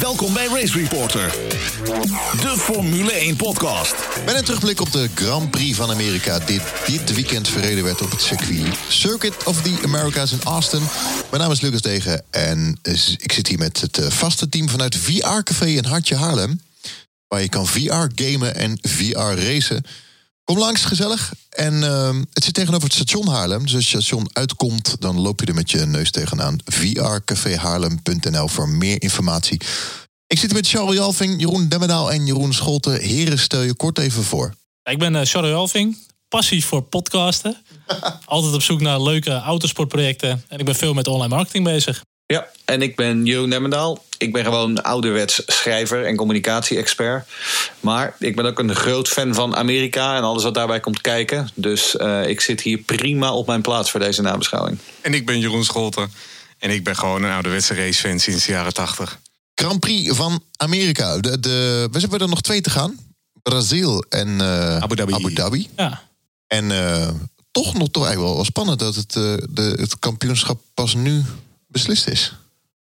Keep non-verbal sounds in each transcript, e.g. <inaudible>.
Welkom bij Race Reporter, de Formule 1 podcast. Met een terugblik op de Grand Prix van Amerika, dit dit weekend verreden werd op het circuit Circuit of the Americas in Austin. Mijn naam is Lucas Degen en ik zit hier met het eh, vaste team vanuit VR Café in Hartje Haarlem. Waar je kan VR gamen en VR racen. Kom langs, gezellig. En uh, het zit tegenover het station Haarlem. Dus als je station uitkomt, dan loop je er met je neus tegenaan. vrcafehaarlem.nl voor meer informatie. Ik zit met Charles Jalving, Jeroen Demmedaal en Jeroen Scholten. Heren, stel je kort even voor. Ik ben uh, Charles Jalving, passief voor podcasten. <laughs> Altijd op zoek naar leuke autosportprojecten. En ik ben veel met online marketing bezig. Ja, en ik ben Jeroen Nemmendaal. Ik ben gewoon ouderwets schrijver en communicatie-expert. Maar ik ben ook een groot fan van Amerika en alles wat daarbij komt kijken. Dus uh, ik zit hier prima op mijn plaats voor deze nabeschouwing. En ik ben Jeroen Scholten. En ik ben gewoon een ouderwetse racefan sinds de jaren 80. Grand Prix van Amerika. De, de, we hebben er nog twee te gaan. Brazil en uh, Abu Dhabi. Abu Dhabi. Ja. En uh, toch nog toch eigenlijk wel, wel spannend dat het, uh, de, het kampioenschap pas nu beslist is.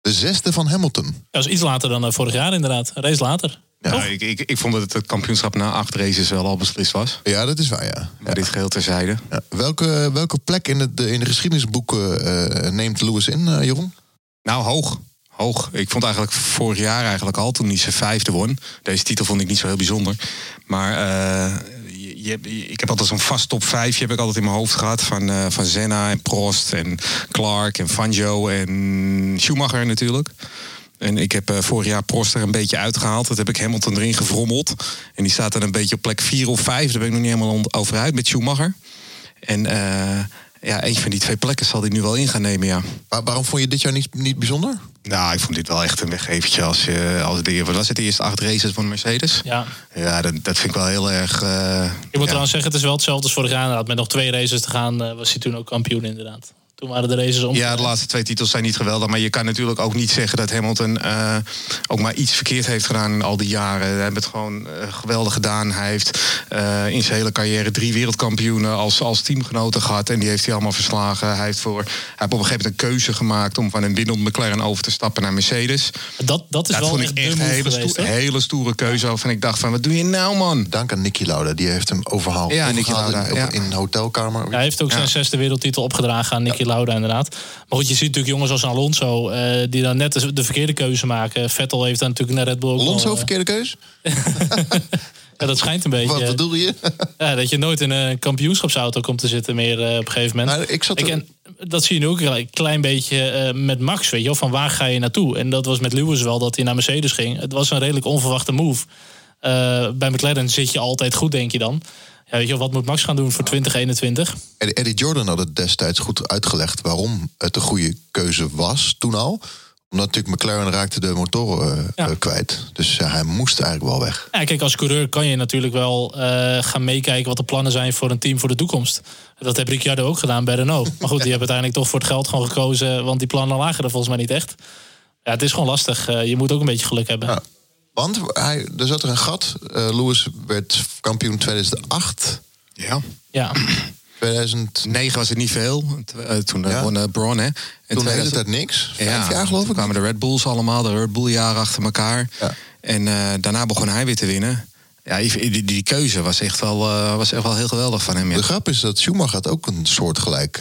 De zesde van Hamilton. Dat is iets later dan uh, vorig jaar inderdaad. Een race later. Ja, ik, ik, ik, vond dat het kampioenschap na acht races wel al beslist was. Ja, dat is waar, ja. Maar ja. dit geheel terzijde. Ja. Welke, welke plek in, het, in de geschiedenisboeken uh, neemt Lewis in, uh, Jeroen? Nou, hoog. Hoog. Ik vond eigenlijk vorig jaar eigenlijk al toen hij zijn vijfde won. Deze titel vond ik niet zo heel bijzonder. Maar ik heb altijd zo'n vast top 5 heb ik altijd in mijn hoofd gehad. Van, uh, van Senna en Prost en Clark en Fangio en Schumacher natuurlijk. En ik heb uh, vorig jaar Prost er een beetje uitgehaald. Dat heb ik Hamilton erin gevrommeld. En die staat dan een beetje op plek 4 of 5. Daar ben ik nog niet helemaal over uit met Schumacher. En uh, ja, een van die twee plekken zal hij nu wel in gaan nemen, ja. Maar waarom vond je dit jaar niet, niet bijzonder? Nou, ik vond dit wel echt een weggevertje als je als de wat was het de eerste acht races van Mercedes? Ja. Ja, dat, dat vind ik wel heel erg. Uh, ik moet ja. trouwens zeggen, het is wel hetzelfde als vorig jaar. Inderdaad. Met nog twee races te gaan uh, was hij toen ook kampioen inderdaad. Toen waren de races om. Ja, de laatste twee titels zijn niet geweldig. Maar je kan natuurlijk ook niet zeggen dat Hamilton uh, ook maar iets verkeerd heeft gedaan in al die jaren. Hij heeft het gewoon uh, geweldig gedaan. Hij heeft uh, in zijn hele carrière drie wereldkampioenen als, als teamgenoten gehad. En die heeft hij allemaal verslagen. Hij heeft, voor, hij heeft op een gegeven moment een keuze gemaakt om van een winnend McLaren over te stappen naar Mercedes. Dat, dat is dat wel vond ik echt een hele, geweest, stoer, hele stoere keuze. Waarvan ik dacht van, wat doe je nou man? Dank aan Nicky Lauda. Die heeft hem overhaald. Ja, Nicky Lauda. In, ja. in een hotelkamer. Ja, hij heeft ook zijn zesde wereldtitel opgedragen aan Nicky Lauda inderdaad. Maar goed, je ziet natuurlijk jongens als Alonso, uh, die dan net de, de, verkeerde keuze maken. Vettel heeft dan natuurlijk naar Red Bull Alonso, al, uh... verkeerde keuze? <laughs> ja, dat schijnt een beetje. Wat bedoel je? ja, dat je nooit in een kampioenschapsauto komt te zitten meer uh, op een gegeven moment. Nou, ik zat er... ik, en, dat zie je nu ook een klein beetje met Max, weet je wel. Van waar ga je naartoe? En dat was met Lewis wel, dat hij naar Mercedes ging. Het was een redelijk onverwachte move. bij McLaren zit je altijd goed, denk je dan. Ja, weet je, wat moet Max gaan doen voor 2021? Eddie Jordan had het destijds goed uitgelegd waarom het een goede keuze was toen al. Omdat natuurlijk McLaren raakte de motoren uh, ja. kwijt. Dus uh, hij moest eigenlijk wel weg. Ja, kijk, als coureur kan je natuurlijk wel uh, gaan meekijken wat de plannen zijn voor een team voor de toekomst. Dat heeft Ricciardo ook gedaan bij Renault. <laughs> Maar goed, die hebben uiteindelijk toch voor het geld gewoon gekozen, want die plannen lagen er volgens mij niet echt. Ja, het is gewoon lastig. je moet ook een beetje geluk hebben. Ja. Want hij, er zat er een gat. Uh, Lewis werd kampioen 2008. Ja. Ja. 2009 was het niet veel. Toen ja. won uh, Braun, hè. En toen de hele tijd niks. Vijf ja, jaar geloof ik. Toen kwamen de Red Bulls allemaal, de Red Bull jaren achter elkaar. Ja. En uh, daarna begon hij weer te winnen. Ja, die, die, die keuze was echt, wel, uh, was echt wel heel geweldig van hem. Ja. De grap is dat Schumacher had ook een soortgelijk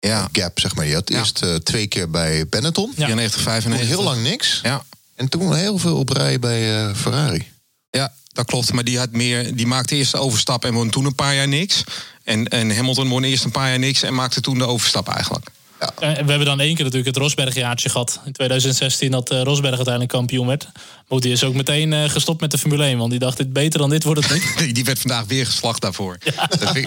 ja. gap, zeg maar. Je had Ja. eerst twee keer bij Benetton. 94, Toen 95. heel lang niks. Ja. En toen heel veel op rij bij uh, Ferrari. Ja, dat klopt. Maar die, had meer, die maakte eerst de overstap en won toen een paar jaar niks. En, en Hamilton won eerst een paar jaar niks en maakte toen de overstap eigenlijk. Ja. We hebben dan één keer natuurlijk het Rosberg-jaartje gehad. In 2016 dat uh, Rosberg uiteindelijk kampioen werd. Maar die is ook meteen uh, gestopt met de Formule 1. Want die dacht, dit beter dan dit wordt het niet. <laughs> die werd vandaag weer geslacht daarvoor. Ja. Dat, ik,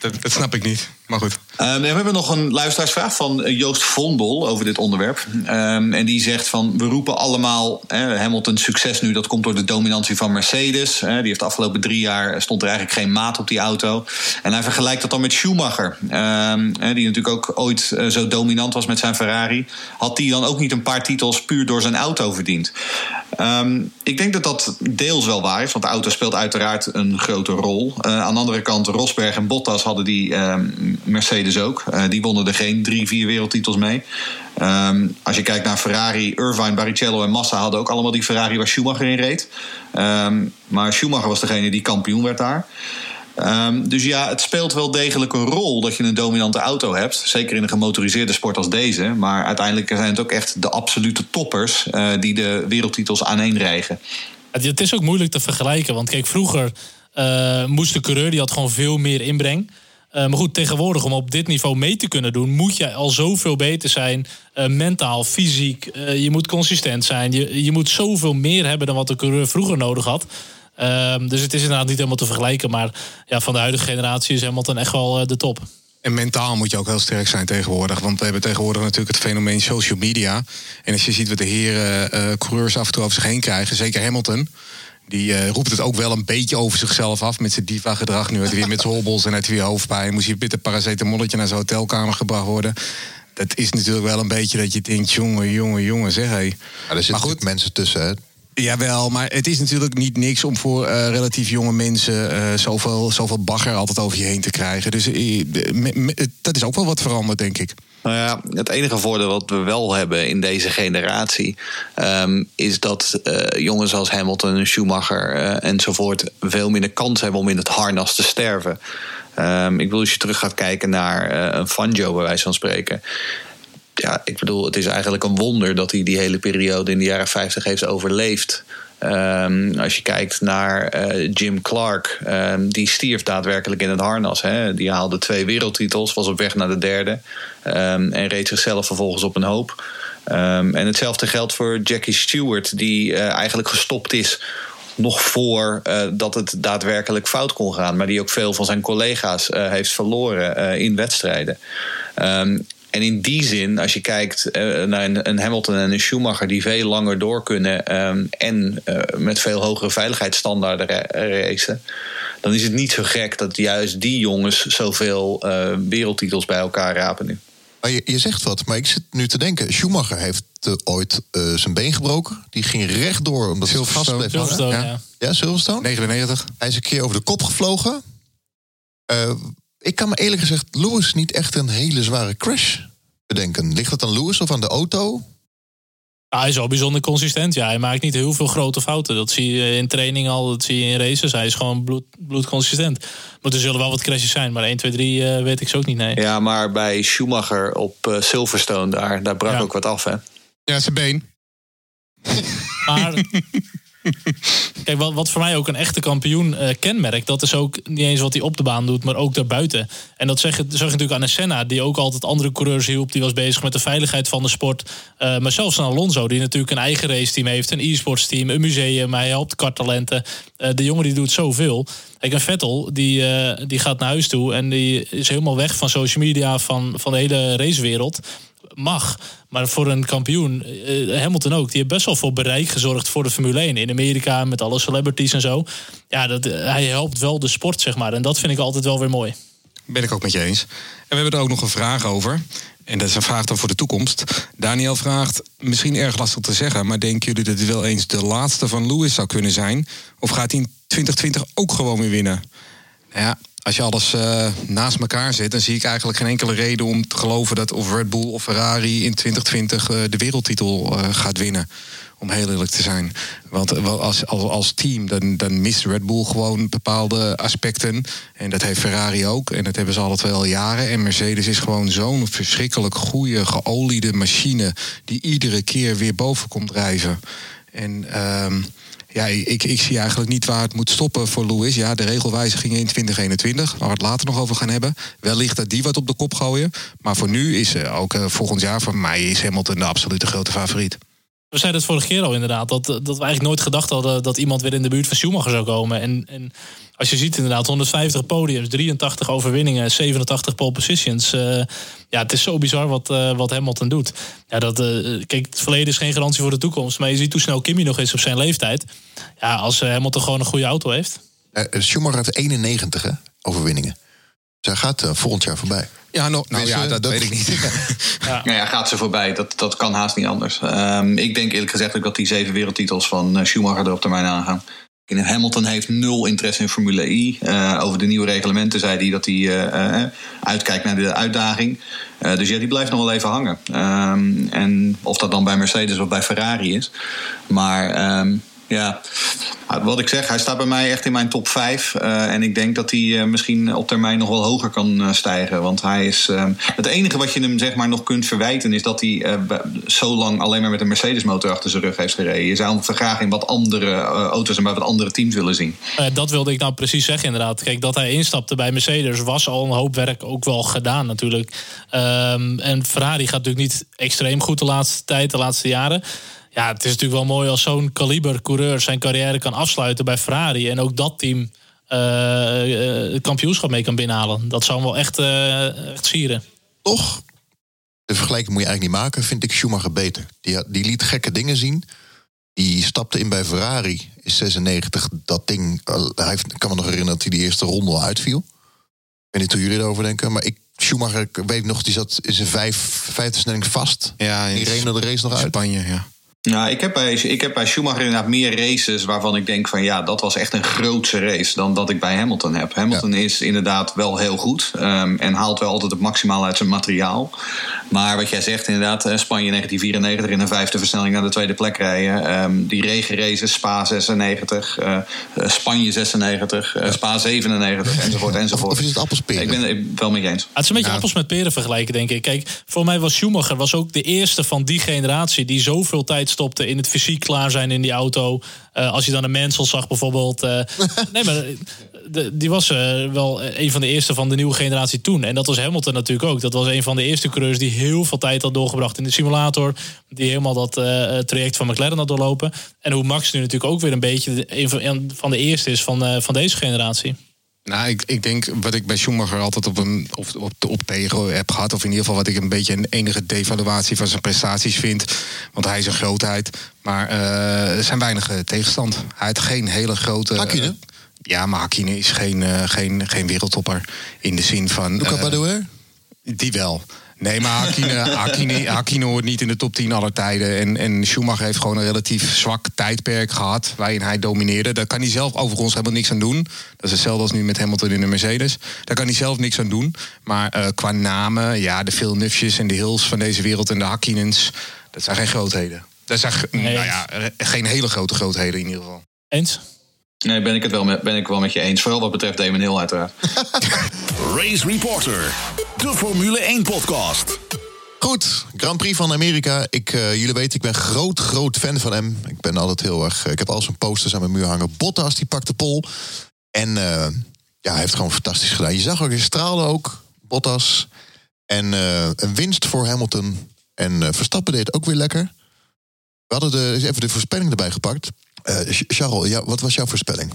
dat, dat, snap ik niet. Maar goed. Um, we hebben nog een luisteraarsvraag van Joost Vondel over dit onderwerp. Um, en die zegt van, we roepen allemaal eh, Hamilton's succes nu. Dat komt door de dominantie van Mercedes. Eh, die heeft de afgelopen drie jaar, stond er eigenlijk geen maat op die auto. En hij vergelijkt dat dan met Schumacher. Um, eh, die natuurlijk ook ooit uh, zo dominant was met zijn Ferrari. Had die dan ook niet een paar titels puur door zijn auto verdiend? Ehm, ik denk dat dat deels wel waar is, want de auto speelt uiteraard een grote rol. Uh, aan de andere kant, Rosberg en Bottas hadden die um, Mercedes ook. Uh, die wonnen er geen drie, vier wereldtitels mee. Um, als je kijkt naar Ferrari, Irvine, Barrichello en Massa hadden ook allemaal die Ferrari waar Schumacher in reed. maar Schumacher was degene die kampioen werd daar. Um, dus ja, het speelt wel degelijk een rol dat je een dominante auto hebt. Zeker in een gemotoriseerde sport als deze. Maar uiteindelijk zijn het ook echt de absolute toppers uh, die de wereldtitels aaneenrijgen. Het is ook moeilijk te vergelijken. Want kijk, vroeger uh, moest de coureur, die had gewoon veel meer inbreng. Uh, maar goed, tegenwoordig om op dit niveau mee te kunnen doen, moet je al zoveel beter zijn. Mentaal, fysiek. Je moet consistent zijn. Je, je moet zoveel meer hebben dan wat de coureur vroeger nodig had. Um, dus het is inderdaad niet helemaal te vergelijken. Maar ja, van de huidige generatie is Hamilton echt wel uh, de top. En mentaal moet je ook heel sterk zijn tegenwoordig. Want we hebben tegenwoordig natuurlijk het fenomeen social media. En als je ziet wat de heren uh, coureurs af en toe over zich heen krijgen, zeker Hamilton. Die uh, roept het ook wel een beetje over zichzelf af met zijn diva-gedrag. Nu heeft hij weer met zijn hobbels en heeft hij weer hoofdpijn. Moest hij met een paracetamolletje naar zijn hotelkamer gebracht worden. Dat is natuurlijk wel een beetje dat je denkt, jongen, jongen, jongen, zeg hé. Hey. Ja, er zitten goed mensen tussen, hè? Jawel, maar het is natuurlijk niet niks om voor uh, relatief jonge mensen uh, zoveel, zoveel bagger altijd over je heen te krijgen. Dus uh, dat is ook wel wat veranderd, denk ik. Nou ja, het enige voordeel wat we wel hebben in deze generatie um, is dat jongens als Hamilton, Schumacher enzovoort veel minder kans hebben om in het harnas te sterven. Um, ik wil als je terug gaat kijken naar een Fangio, bij wijze van spreken ja, ik bedoel, het is eigenlijk een wonder dat hij die hele periode in de jaren 50 heeft overleefd. Um, als je kijkt naar uh, Jim Clark, um, die stierf daadwerkelijk in het harnas. Hè. Die haalde twee wereldtitels, was op weg naar de derde um, en reed zichzelf vervolgens op een hoop. en hetzelfde geldt voor Jackie Stewart, die uh, eigenlijk gestopt is nog voor uh, dat het daadwerkelijk fout kon gaan, maar die ook veel van zijn collega's heeft verloren in wedstrijden. En in die zin, als je kijkt uh, naar een, een, Hamilton en een Schumacher die veel langer door kunnen um, en uh, met veel hogere veiligheidsstandaarden racen, dan is het niet zo gek dat juist die jongens zoveel uh, wereldtitels bij elkaar rapen nu. Maar je, je, zegt wat, maar ik zit nu te denken. Schumacher heeft ooit zijn been gebroken. Die ging rechtdoor omdat hij vast bleef Silverstone, ja. ja. ja, Silverstone. 99. Hij is een keer over de kop gevlogen ik kan me eerlijk gezegd Lewis niet echt een hele zware crash bedenken. Ligt dat aan Lewis of aan de auto? Ja, hij is wel bijzonder consistent. Ja, hij maakt niet heel veel grote fouten. Dat zie je in training al, dat zie je in races. Hij is gewoon bloed, bloedconsistent. Maar er zullen wel wat crashes zijn, maar 1, 2, 3 uh, weet ik zo ook niet. Nee. Ja, maar bij Schumacher op uh, Silverstone, daar, daar brak ja. ook wat af, hè? Ja, zijn been. Maar <laughs> <laughs> Kijk, wat, wat voor mij ook een echte kampioen uh, kenmerkt, dat is ook niet eens wat hij op de baan doet, maar ook daarbuiten. En dat zeg, zag je natuurlijk aan Senna, die ook altijd andere coureurs hielp. Die was bezig met de veiligheid van de sport. Uh, maar zelfs aan Alonso, die natuurlijk een eigen raceteam heeft, een e-sports team, een museum. Hij helpt karttalenten. Uh, de jongen die doet zoveel. Kijk, een Vettel, die, die gaat naar huis toe en die is helemaal weg van social media, van, van de hele racewereld mag. Maar voor een kampioen, uh, Hamilton ook, die heeft best wel voor bereik gezorgd voor de Formule 1. In Amerika met alle celebrities en zo. Ja, dat, uh, hij helpt wel de sport, zeg maar. En dat vind ik altijd wel weer mooi. Ben ik ook met je eens. En we hebben er ook nog een vraag over. En dat is een vraag dan voor de toekomst. Daniel vraagt, misschien erg lastig te zeggen... maar denken jullie dat hij wel eens de laatste van Lewis zou kunnen zijn? Of gaat hij in 2020 ook gewoon weer winnen? Nou ja, als je alles uh, naast elkaar zet, dan zie ik eigenlijk geen enkele reden om te geloven dat of Red Bull of Ferrari in 2020 uh, de wereldtitel uh, gaat winnen. Om heel eerlijk te zijn. Want als, als, als team, dan, dan mist Red Bull gewoon bepaalde aspecten. En dat heeft Ferrari ook. En dat hebben ze altijd wel jaren. En Mercedes is gewoon zo'n verschrikkelijk goede, geoliede machine. die iedere keer weer boven komt drijven. En. Ja, ik, ik zie eigenlijk niet waar het moet stoppen voor Lewis. Ja, de regelwijzigingen in 2021, waar we het later nog over gaan hebben. Wellicht dat die wat op de kop gooien. Maar voor nu is uh, ook uh, volgend jaar voor mij is Hamilton de absolute grote favoriet. We zeiden het vorige keer al inderdaad, dat, dat we eigenlijk nooit gedacht hadden dat iemand weer in de buurt van Schumacher zou komen. En, en als je ziet inderdaad, 150 podiums, 83 overwinningen, 87 pole positions. Uh, ja, het is zo bizar wat, uh, wat Hamilton doet. Ja, dat, uh, kijk, het verleden is geen garantie voor de toekomst. Maar je ziet hoe snel Kimi nog is op zijn leeftijd. Ja, als Hamilton gewoon een goede auto heeft. Schumacher had 91 hè, overwinningen. Zij gaat uh, volgend jaar voorbij. Ja, no, nou ja, dat, dat, weet ik niet. <laughs> ja. Nou ja, gaat ze voorbij. Dat, dat kan haast niet anders. Um, ik denk eerlijk gezegd ook dat die zeven wereldtitels van Schumacher er op termijn aangaan. Hamilton heeft nul interesse in Formule I. Uh, over de nieuwe reglementen zei hij dat hij uh, uitkijkt naar de uitdaging. Uh, dus ja, die blijft nog wel even hangen. Um, en of dat dan bij Mercedes of bij Ferrari is. Maar um, ja, nou, wat ik zeg, hij staat bij mij echt in mijn top 5. Uh, en ik denk dat hij uh, misschien op termijn nog wel hoger kan uh, stijgen. Want hij is. het enige wat je hem zeg maar nog kunt verwijten is dat hij zo lang alleen maar met een Mercedes-motor achter zijn rug heeft gereden. Je zou hem graag in wat andere auto's en bij wat andere teams willen zien. dat wilde ik nou precies zeggen, inderdaad. Kijk, dat hij instapte bij Mercedes was al een hoop werk ook wel gedaan, natuurlijk. Um, en Ferrari gaat natuurlijk niet extreem goed de laatste tijd, de laatste jaren ja, het is natuurlijk wel mooi als zo'n kaliber coureur zijn carrière kan afsluiten bij Ferrari. En ook dat team uh, het kampioenschap mee kan binnenhalen. Dat zou hem wel echt, uh, echt sieren. Toch? De vergelijking moet je eigenlijk niet maken, vind ik Schumacher beter. Die, die liet gekke dingen zien. Die stapte in bij Ferrari in 96. Dat ding, hij kan me nog herinneren dat hij de eerste ronde al uitviel. Ik weet niet hoe jullie erover denken, maar ik, Schumacher, ik weet nog, die zat in zijn vijf, vijfde snelling vast. Ja, die reed de race nog uit. Spanje, ja. Nou, ik heb, bij, ik heb bij Schumacher inderdaad meer races waarvan ik denk van ja, dat was echt een grootse race dan dat ik bij Hamilton heb. Hamilton is inderdaad wel heel goed um, en haalt wel altijd het maximaal uit zijn materiaal. Maar wat jij zegt inderdaad, eh, Spanje 1994 in een vijfde versnelling naar de tweede plek rijden. Um, die regenraces, Spa 96, uh, eh, Spanje 96, uh, Spa 97 enzovoort enzovoort. Of, is het appels Ik ben het wel met je eens. Het is een beetje appels met peren vergelijken denk ik. Kijk, voor mij was Schumacher was ook de eerste van die generatie die zoveel tijd stopte in het fysiek klaar zijn in die auto. Uh, als je dan een Mansell zag bijvoorbeeld. Uh, <laughs> nee, maar de, die was uh, wel een van de eerste van de nieuwe generatie toen. En dat was Hamilton natuurlijk ook. Dat was een van de eerste coureurs die heel veel tijd had doorgebracht in de simulator. Die helemaal dat traject van McLaren had doorlopen. En hoe Max nu natuurlijk ook weer een beetje een van, de eerste is van, van deze generatie. Nou, ik, ik denk wat ik bij Schumacher altijd op, een, op, op, op tegen heb gehad, of in ieder geval wat ik een beetje een enige devaluatie van zijn prestaties vind. Want hij is een grootheid. Maar uh, er zijn weinig tegenstand. Hij heeft geen hele grote. Ja, maar Hakkinen is geen, uh, geen, geen wereldtopper. In de zin van. Luca uh, Die wel. Nee, maar Hakine, <laughs> Hakine, Hakine hoort niet in de top 10 aller tijden. En, en Schumacher heeft gewoon een relatief zwak tijdperk gehad... waarin hij domineerde. Daar kan hij zelf overigens helemaal niks aan doen. Dat is hetzelfde als nu met Hamilton in de Mercedes. Daar kan hij zelf niks aan doen. Maar uh, qua namen, ja, de Phil Nufjes en de Hills van deze wereld... en de Hakinens, dat zijn geen grootheden. Dat zijn nou ja, geen hele grote grootheden in ieder geval. Eens? Nee, ben ik het wel met, ben ik wel met je eens. Vooral wat betreft Damon Hill uiteraard. <laughs> Race Reporter, de Formule 1-podcast. Goed, Grand Prix van Amerika. Ik, uh, jullie weten, ik ben groot, groot fan van hem. Ik ben altijd heel erg... ik heb al zijn posters aan mijn muur hangen. Bottas, die pakt de pol. En uh, ja, hij heeft gewoon fantastisch gedaan. Je zag ook, hij straalde ook, Bottas. En uh, een winst voor Hamilton. En Verstappen deed ook weer lekker. We hadden de, even de voorspelling erbij gepakt. Uh, Charles, ja, wat was jouw voorspelling?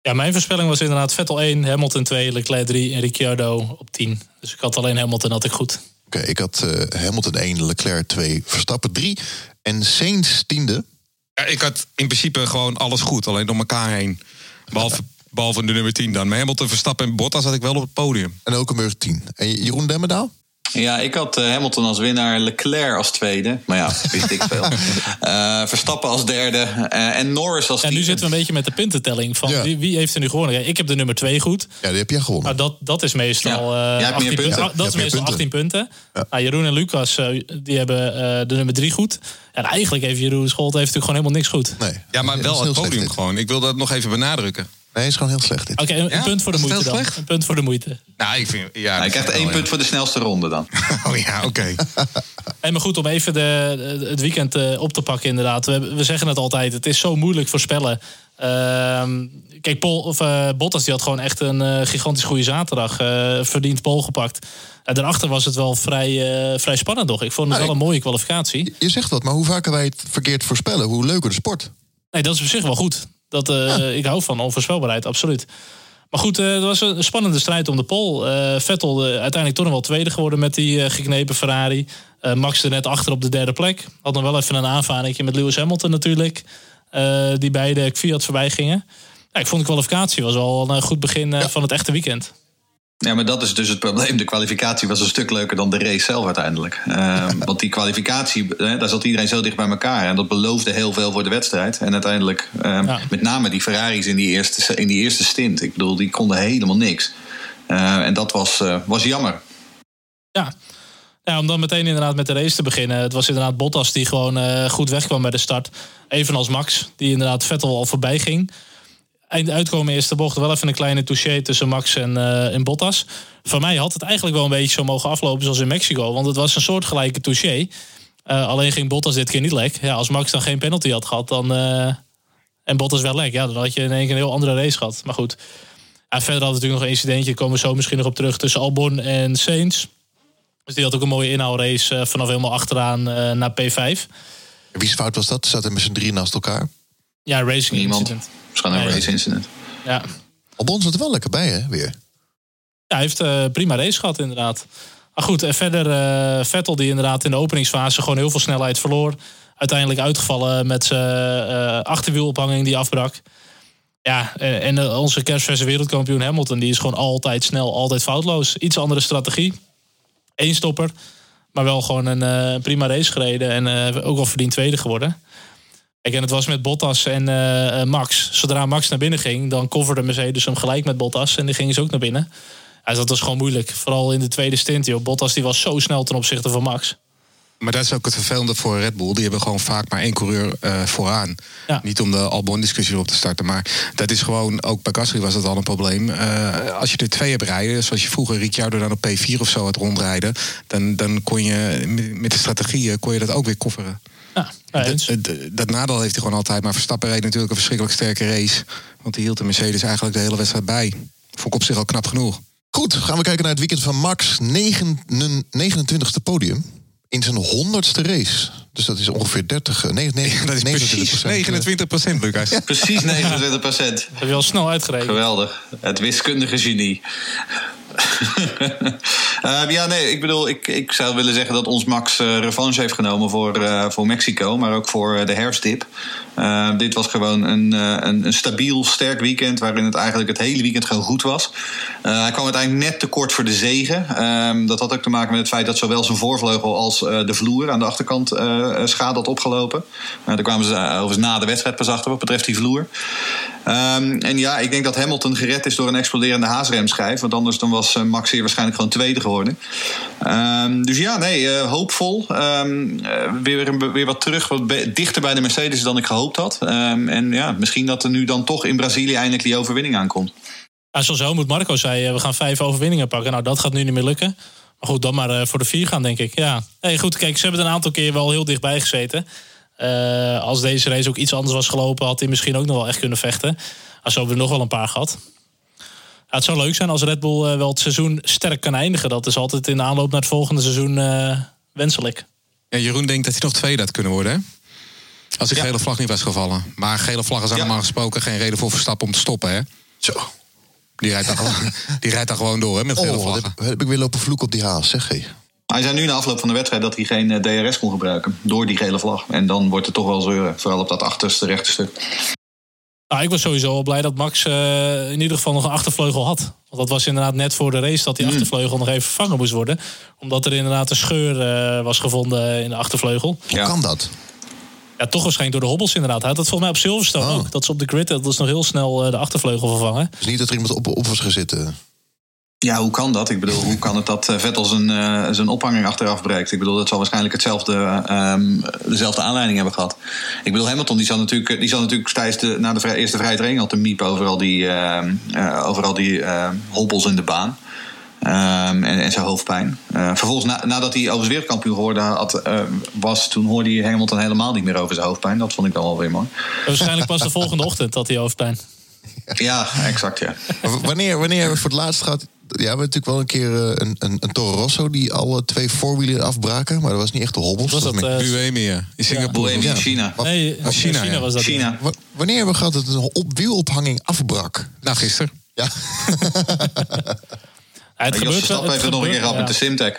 Ja, mijn voorspelling was inderdaad Vettel 1, Hamilton 2, Leclerc 3 en Ricciardo op 10. Dus ik had alleen Hamilton had ik goed. Oké, ik had uh, Hamilton 1, Leclerc 2, Verstappen 3 en Sainz tiende. Ja, ik had in principe gewoon alles goed, alleen door elkaar heen. Behalve, behalve de nummer 10 dan. Maar Hamilton, Verstappen en Bottas had ik wel op het podium. En Hulkenburg 10. En Jeroen Demmendaal? Ja, ik had uh, Hamilton als winnaar, Leclerc als tweede. Maar ja, wist ik veel. Uh, <laughs> Verstappen als derde uh, en Norris als En nu zitten we een beetje met de puntentelling van wie, wie, heeft er nu gewonnen. ik heb de nummer twee goed. Ja, die heb jij gewonnen. Maar dat, dat is meestal, ja. 18, punten. punten. dat is meestal punten. 18 punten. Ja. Nou, Jeroen en Lucas die hebben de nummer drie goed. En eigenlijk heeft Jeroen Scholt heeft natuurlijk gewoon helemaal niks goed. Nee. Ja, maar wel het podium gewoon. Ik wil dat nog even benadrukken. Nee, is gewoon heel slecht. Oké, okay, een, ja? punt voor de moeite dan. Een punt voor de moeite. Nou, ik vind, ja, Hij krijgt één punt voor de snelste ronde dan. <laughs> oh ja, oké. Okay. <laughs> hey, maar goed, om even de, het weekend uh, op te pakken inderdaad. We, we, zeggen het altijd, het is zo moeilijk voorspellen. Uh, kijk, Paul, of, uh, Bottas die had gewoon echt een uh, gigantisch goede zaterdag. verdiend Pol gepakt. daarachter was het wel vrij, vrij spannend toch? Ik vond het nou, wel een mooie kwalificatie. Je zegt wat, maar hoe vaker wij het verkeerd voorspellen, hoe leuker de sport. Nee, dat is op zich wel goed. Dat, uh, Ik hou van onvoorspelbaarheid, absoluut. Maar goed, uh, het was een spannende strijd om de pol. Uh, Vettel uiteindelijk toch nog wel tweede geworden met die geknepen Ferrari. Max er net achter op de derde plek. Had nog wel even een aanvaring met Lewis Hamilton natuurlijk. die beide Fiat voorbij gingen. Ja, ik vond de kwalificatie was al een goed begin van het echte weekend. Ja, maar dat is dus het probleem. De kwalificatie was een stuk leuker dan de race zelf uiteindelijk. Uh, <laughs> want die kwalificatie, hè, daar zat iedereen zo dicht bij elkaar. En dat beloofde heel veel voor de wedstrijd. En uiteindelijk, ja. met name die Ferraris in die, eerste, in die eerste stint. Ik bedoel, die konden helemaal niks. Uh, en dat was, was jammer. Ja. ja, om dan meteen inderdaad met de race te beginnen. Het was inderdaad Bottas die gewoon goed wegkwam bij de start. Evenals Max, die inderdaad Vettel al voorbij ging eind uitkomen eerste bocht wel even een kleine touche tussen Max en, uh, en Bottas. Voor mij had het eigenlijk wel een beetje zo mogen aflopen zoals in Mexico. Want het was een soortgelijke touche. Uh, alleen ging Bottas dit keer niet lek. Ja, als Max dan geen penalty had gehad dan, uh, en Bottas wel lek, ja, dan had je in één keer een heel andere race gehad. Maar goed. En verder had natuurlijk nog een incidentje, komen we zo misschien nog op terug, tussen Albon en Saints. Dus die had ook een mooie inhaalrace vanaf helemaal achteraan naar P5. Wie's fout was dat? Zaten met z'n drie naast elkaar? Ja, racing Niemand. incident. Waarschijnlijk een race incident. Ja. Albon zat er wel lekker bij, hè, weer. Ja, hij heeft uh, prima race gehad, inderdaad. Maar goed, en verder uh, Vettel, die inderdaad in de openingsfase gewoon heel veel snelheid verloor. Uiteindelijk uitgevallen met zijn uh, achterwielophanging die afbrak. Ja, en onze kerstverse wereldkampioen Hamilton, die is gewoon altijd snel, altijd foutloos. Iets andere strategie. Eén stopper, maar wel gewoon een prima race gereden. En ook wel verdiend tweede geworden. Kijk, en het was met Bottas en uh, Max. Zodra Max naar binnen ging, dan coverde Mercedes hem gelijk met Bottas. En die gingen ze ook naar binnen. Ja, dat was gewoon moeilijk. Vooral in de tweede stint. Joh. Bottas die was zo snel ten opzichte van Max. Maar dat is ook het vervelende voor Red Bull. Die hebben gewoon vaak maar één coureur uh, vooraan. Ja. Niet om de Albon-discussie op te starten. Maar dat is gewoon, ook bij Gasly was dat al een probleem. Uh, als je er twee hebt rijden, zoals je vroeger Ricciardo dan op P4 of zo had rondrijden. Dan, dan kon je met de strategieën kon je dat ook weer kofferen. Ja, dat, nadeel heeft hij gewoon altijd. Maar Verstappen reed natuurlijk een verschrikkelijk sterke race. Want die hield de Mercedes eigenlijk de hele wedstrijd bij. Vond ik op zich al knap genoeg. Goed, gaan we kijken naar het weekend van Max. 29e podium in zijn 100ste race. Dus dat is ongeveer 30, nee, nee, dat is 29 29 procent, Lucas. Ja. <laughs> Precies 29 procent. <laughs> Heb je al snel uitgerekend. Geweldig. Het wiskundige genie. uh, <laughs> ja, nee, ik bedoel, ik, ik zou willen zeggen dat ons Max uh, revanche heeft genomen voor, uh, voor Mexico, maar ook voor de herfstdip. dit was gewoon een, een, een, stabiel, sterk weekend waarin het eigenlijk het hele weekend gewoon goed was. hij kwam uiteindelijk net tekort voor de zegen. Ehm, dat had ook te maken met het feit dat zowel zijn voorvleugel als de vloer aan de achterkant schade had opgelopen. daar kwamen ze overigens na de wedstrijd pas achter wat betreft die vloer. Um, en ja, ik denk dat Hamilton gered is door een exploderende haasremschijf. Want anders dan was Max hier waarschijnlijk gewoon tweede geworden. Um, dus ja, nee, hoopvol. Uh, weer, weer wat terug, wat dichter bij de Mercedes dan ik gehoopt had. en ja, misschien dat er nu dan toch in Brazilië eindelijk die overwinning aankomt. Ja, zoals Helmut Marco zei, we gaan vijf overwinningen pakken. Nou, dat gaat nu niet meer lukken. Goed, dan maar uh, voor de vier gaan, denk ik. Ja. Hey, goed, kijk, ze hebben er een aantal keer wel heel dichtbij gezeten. Uh, als deze race ook iets anders was gelopen, had hij misschien ook nog wel echt kunnen vechten. Als we er nog wel een paar gehad. Ja, het zou leuk zijn als Red Bull uh, wel het seizoen sterk kan eindigen. Dat is altijd in de aanloop naar het volgende seizoen uh, wenselijk. Ja, Jeroen denkt dat hij nog tweede had kunnen worden, hè? Als die ja. gele vlag niet was gevallen. Maar gele vlag is allemaal ja. gesproken geen reden voor Verstappen om te stoppen, hè? Zo. Die rijdt daar, gewoon, <laughs> die rijdt daar gewoon door, hè, met gele oh, vlaggen. Heb, heb ik weer lopen vloek op die haas, zeg hé. Hij zei nu na afloop van de wedstrijd dat hij geen DRS kon gebruiken. Door die gele vlag. En dan wordt het toch wel zeuren. Vooral op dat achterste rechte stuk. Nou, ik was sowieso wel blij dat Max uh, in ieder geval nog een achtervleugel had. Want dat was inderdaad net voor de race dat die mm. achtervleugel nog even vervangen moest worden. Omdat er inderdaad een scheur uh, was gevonden in de achtervleugel. Hoe ja. kan dat? Ja, toch waarschijnlijk door de hobbels inderdaad. Hij had dat volgens mij op Silverstone oh. ook. Dat is op de grid, dat is nog heel snel uh, de achtervleugel vervangen. Dus niet dat er iemand op, op was gezeten? Ja, hoe kan dat? Ik bedoel, <laughs> hoe kan het dat Vettel zijn, uh, zijn ophanging achteraf breekt? Ik bedoel, dat zal waarschijnlijk hetzelfde, um, dezelfde aanleiding hebben gehad. Ik bedoel, Hamilton die zal natuurlijk, die zal natuurlijk tijdens de, na de vrij, eerste vrije training al te miepen over al die, uh, uh, over al die hobbels in de baan. Um, en, en, zijn hoofdpijn. vervolgens, na, nadat hij overigens wereldkampioen geworden had, was, toen hoorde hij Hamilton helemaal niet meer over zijn hoofdpijn. Dat vond ik dan wel weer mooi. Waarschijnlijk pas de volgende ochtend had hij hoofdpijn. Ja, exact, ja. wanneer, wanneer we voor het laatst gehad... Ja, we hebben natuurlijk wel een keer een, een, een Toro Rosso... die alle twee voorwielen afbraken. Maar dat was niet echt de hobbels. Was dat uh, Buemia. In Singapore. Ja. in China. Nee, oh, China, China ja. was dat. China. Wanneer hebben we gehad dat een op wielophanging afbrak? Nou, gisteren. Ja. <laughs> Het Jos gebeurt wel. Verstappen heeft het nog een keer gehad ja. met de Simtech.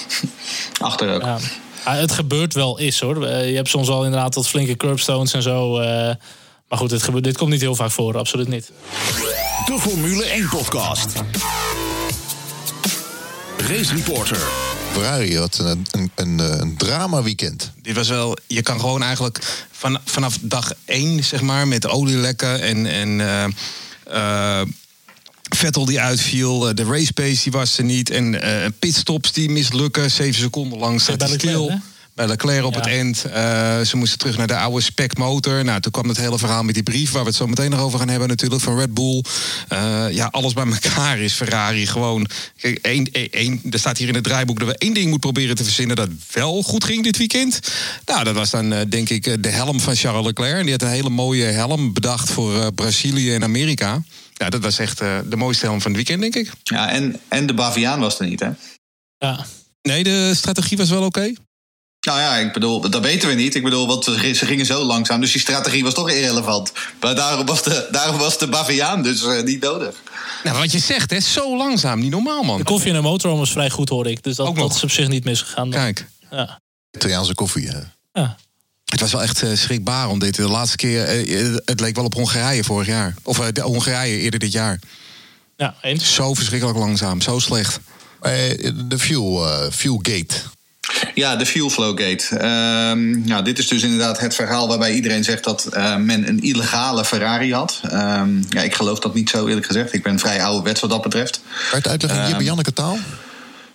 <laughs> Achter ook. Ja. Ja, het gebeurt wel is hoor. Eh, Je hebt soms al inderdaad tot flinke curbstones en zo. eh, maar goed, het gebeurt, dit komt niet heel vaak voor, absoluut niet. De Formule 1 podcast. Race Reporter. Ferrari had een, een, een, eh, een drama weekend. Dit was wel, je kan gewoon eigenlijk van, vanaf dag één, zeg maar, met olielekken en. en eh, eh, Vettel die uitviel, eh, de race pace die was er niet. En eh, pitstops die mislukken, zeven seconden lang staat Leclerc, stil. hè? Bij Leclerc op Ja. het eind. Eh, ze moesten terug naar de oude spec motor. Nou, toen kwam het hele verhaal met die brief... waar we het zo meteen nog over gaan hebben natuurlijk, van Red Bull. Ja, alles bij elkaar is Ferrari gewoon... Kijk, één, één, er staat hier in het draaiboek dat we één ding moeten proberen te verzinnen... dat wel goed ging dit weekend. Nou, dat was dan denk ik de helm van Charles Leclerc. En die had een hele mooie helm bedacht voor Brazilië en Amerika. Ja, dat was echt eh, de mooiste helm van het weekend, denk ik. Ja, en, en de Baviaan was er niet, hè? Ja. Nee, de strategie was wel oké. Nou ja, ik bedoel, dat weten we niet. Ik bedoel, want ze gingen zo langzaam, dus die strategie was toch irrelevant. Maar daarom was de, daarom was de Baviaan dus eh, niet nodig. Nou, wat je zegt, hè, zo langzaam, niet normaal, man. De koffie in de motorhome was vrij goed, hoorde ik. Dus dat, Ook nog. dat is op zich niet misgegaan. dan. Kijk. Ja. Italiaanse koffie. hè. Ja. Het was wel echt eh, schrikbaar om dit. De laatste keer, eh, het leek wel op Hongarije vorig jaar. Of eh, de Hongarije eerder dit jaar. ja, eens. Zo verschrikkelijk langzaam, zo slecht. Eh, De fuel, eh, fuel gate. Ja, de Fuel Flow Gate. Ehm, nou, dit is dus inderdaad het verhaal waarbij iedereen zegt dat eh, men een illegale Ferrari had. Ehm, ja, ik geloof dat niet zo eerlijk gezegd. Ik ben vrij ouderwets wat dat betreft. Kan je het uitleggen in Jip en Janneke taal?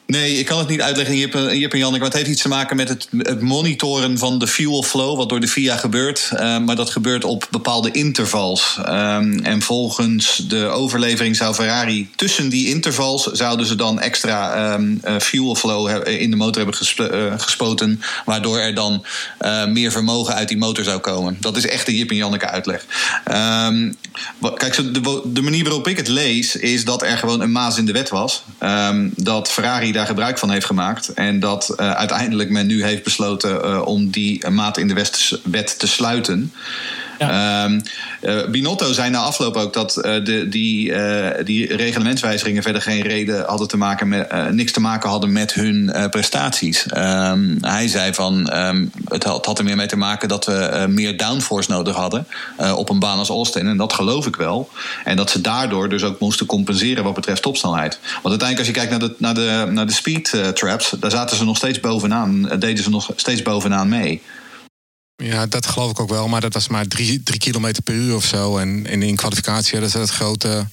Nee, ik kan het niet uitleggen, Jip, en Janneke. Maar het heeft iets te maken met het, het monitoren van de fuel flow, wat door de FIA gebeurt. Eh, maar dat gebeurt op bepaalde intervals. Ehm, en volgens de overlevering zou Ferrari tussen die intervals zouden ze dan extra ehm, eh, fuel flow in de motor hebben eh, gespoten. Waardoor er dan eh, meer vermogen uit die motor zou komen. Dat is echt de Jip en Janneke uitleg. Ehm, kijk, de, de manier waarop ik het lees, is dat er gewoon een maas in de wet was. Ehm, dat Ferrari daar gebruik van heeft gemaakt. En dat eh, uiteindelijk men nu heeft besloten eh, om die maat in de wet te sluiten. Ehm, eh, Binotto zei na afloop ook dat eh, de, die, eh, die reglementswijzigingen verder geen reden hadden te maken met, niks te maken hadden met hun prestaties. Ehm, hij zei van ehm, het, had, er meer mee te maken dat we meer downforce nodig hadden op een baan als Austin. En dat geloof ik wel. En dat ze daardoor dus ook moesten compenseren wat betreft topsnelheid. Want uiteindelijk, als je kijkt naar de, naar de, naar de speed traps, daar zaten ze nog steeds bovenaan, deden ze nog steeds bovenaan mee. Ja, dat geloof ik ook wel. Maar dat was maar drie, drie kilometer per uur of zo. En, in kwalificatie hadden ze dat grote...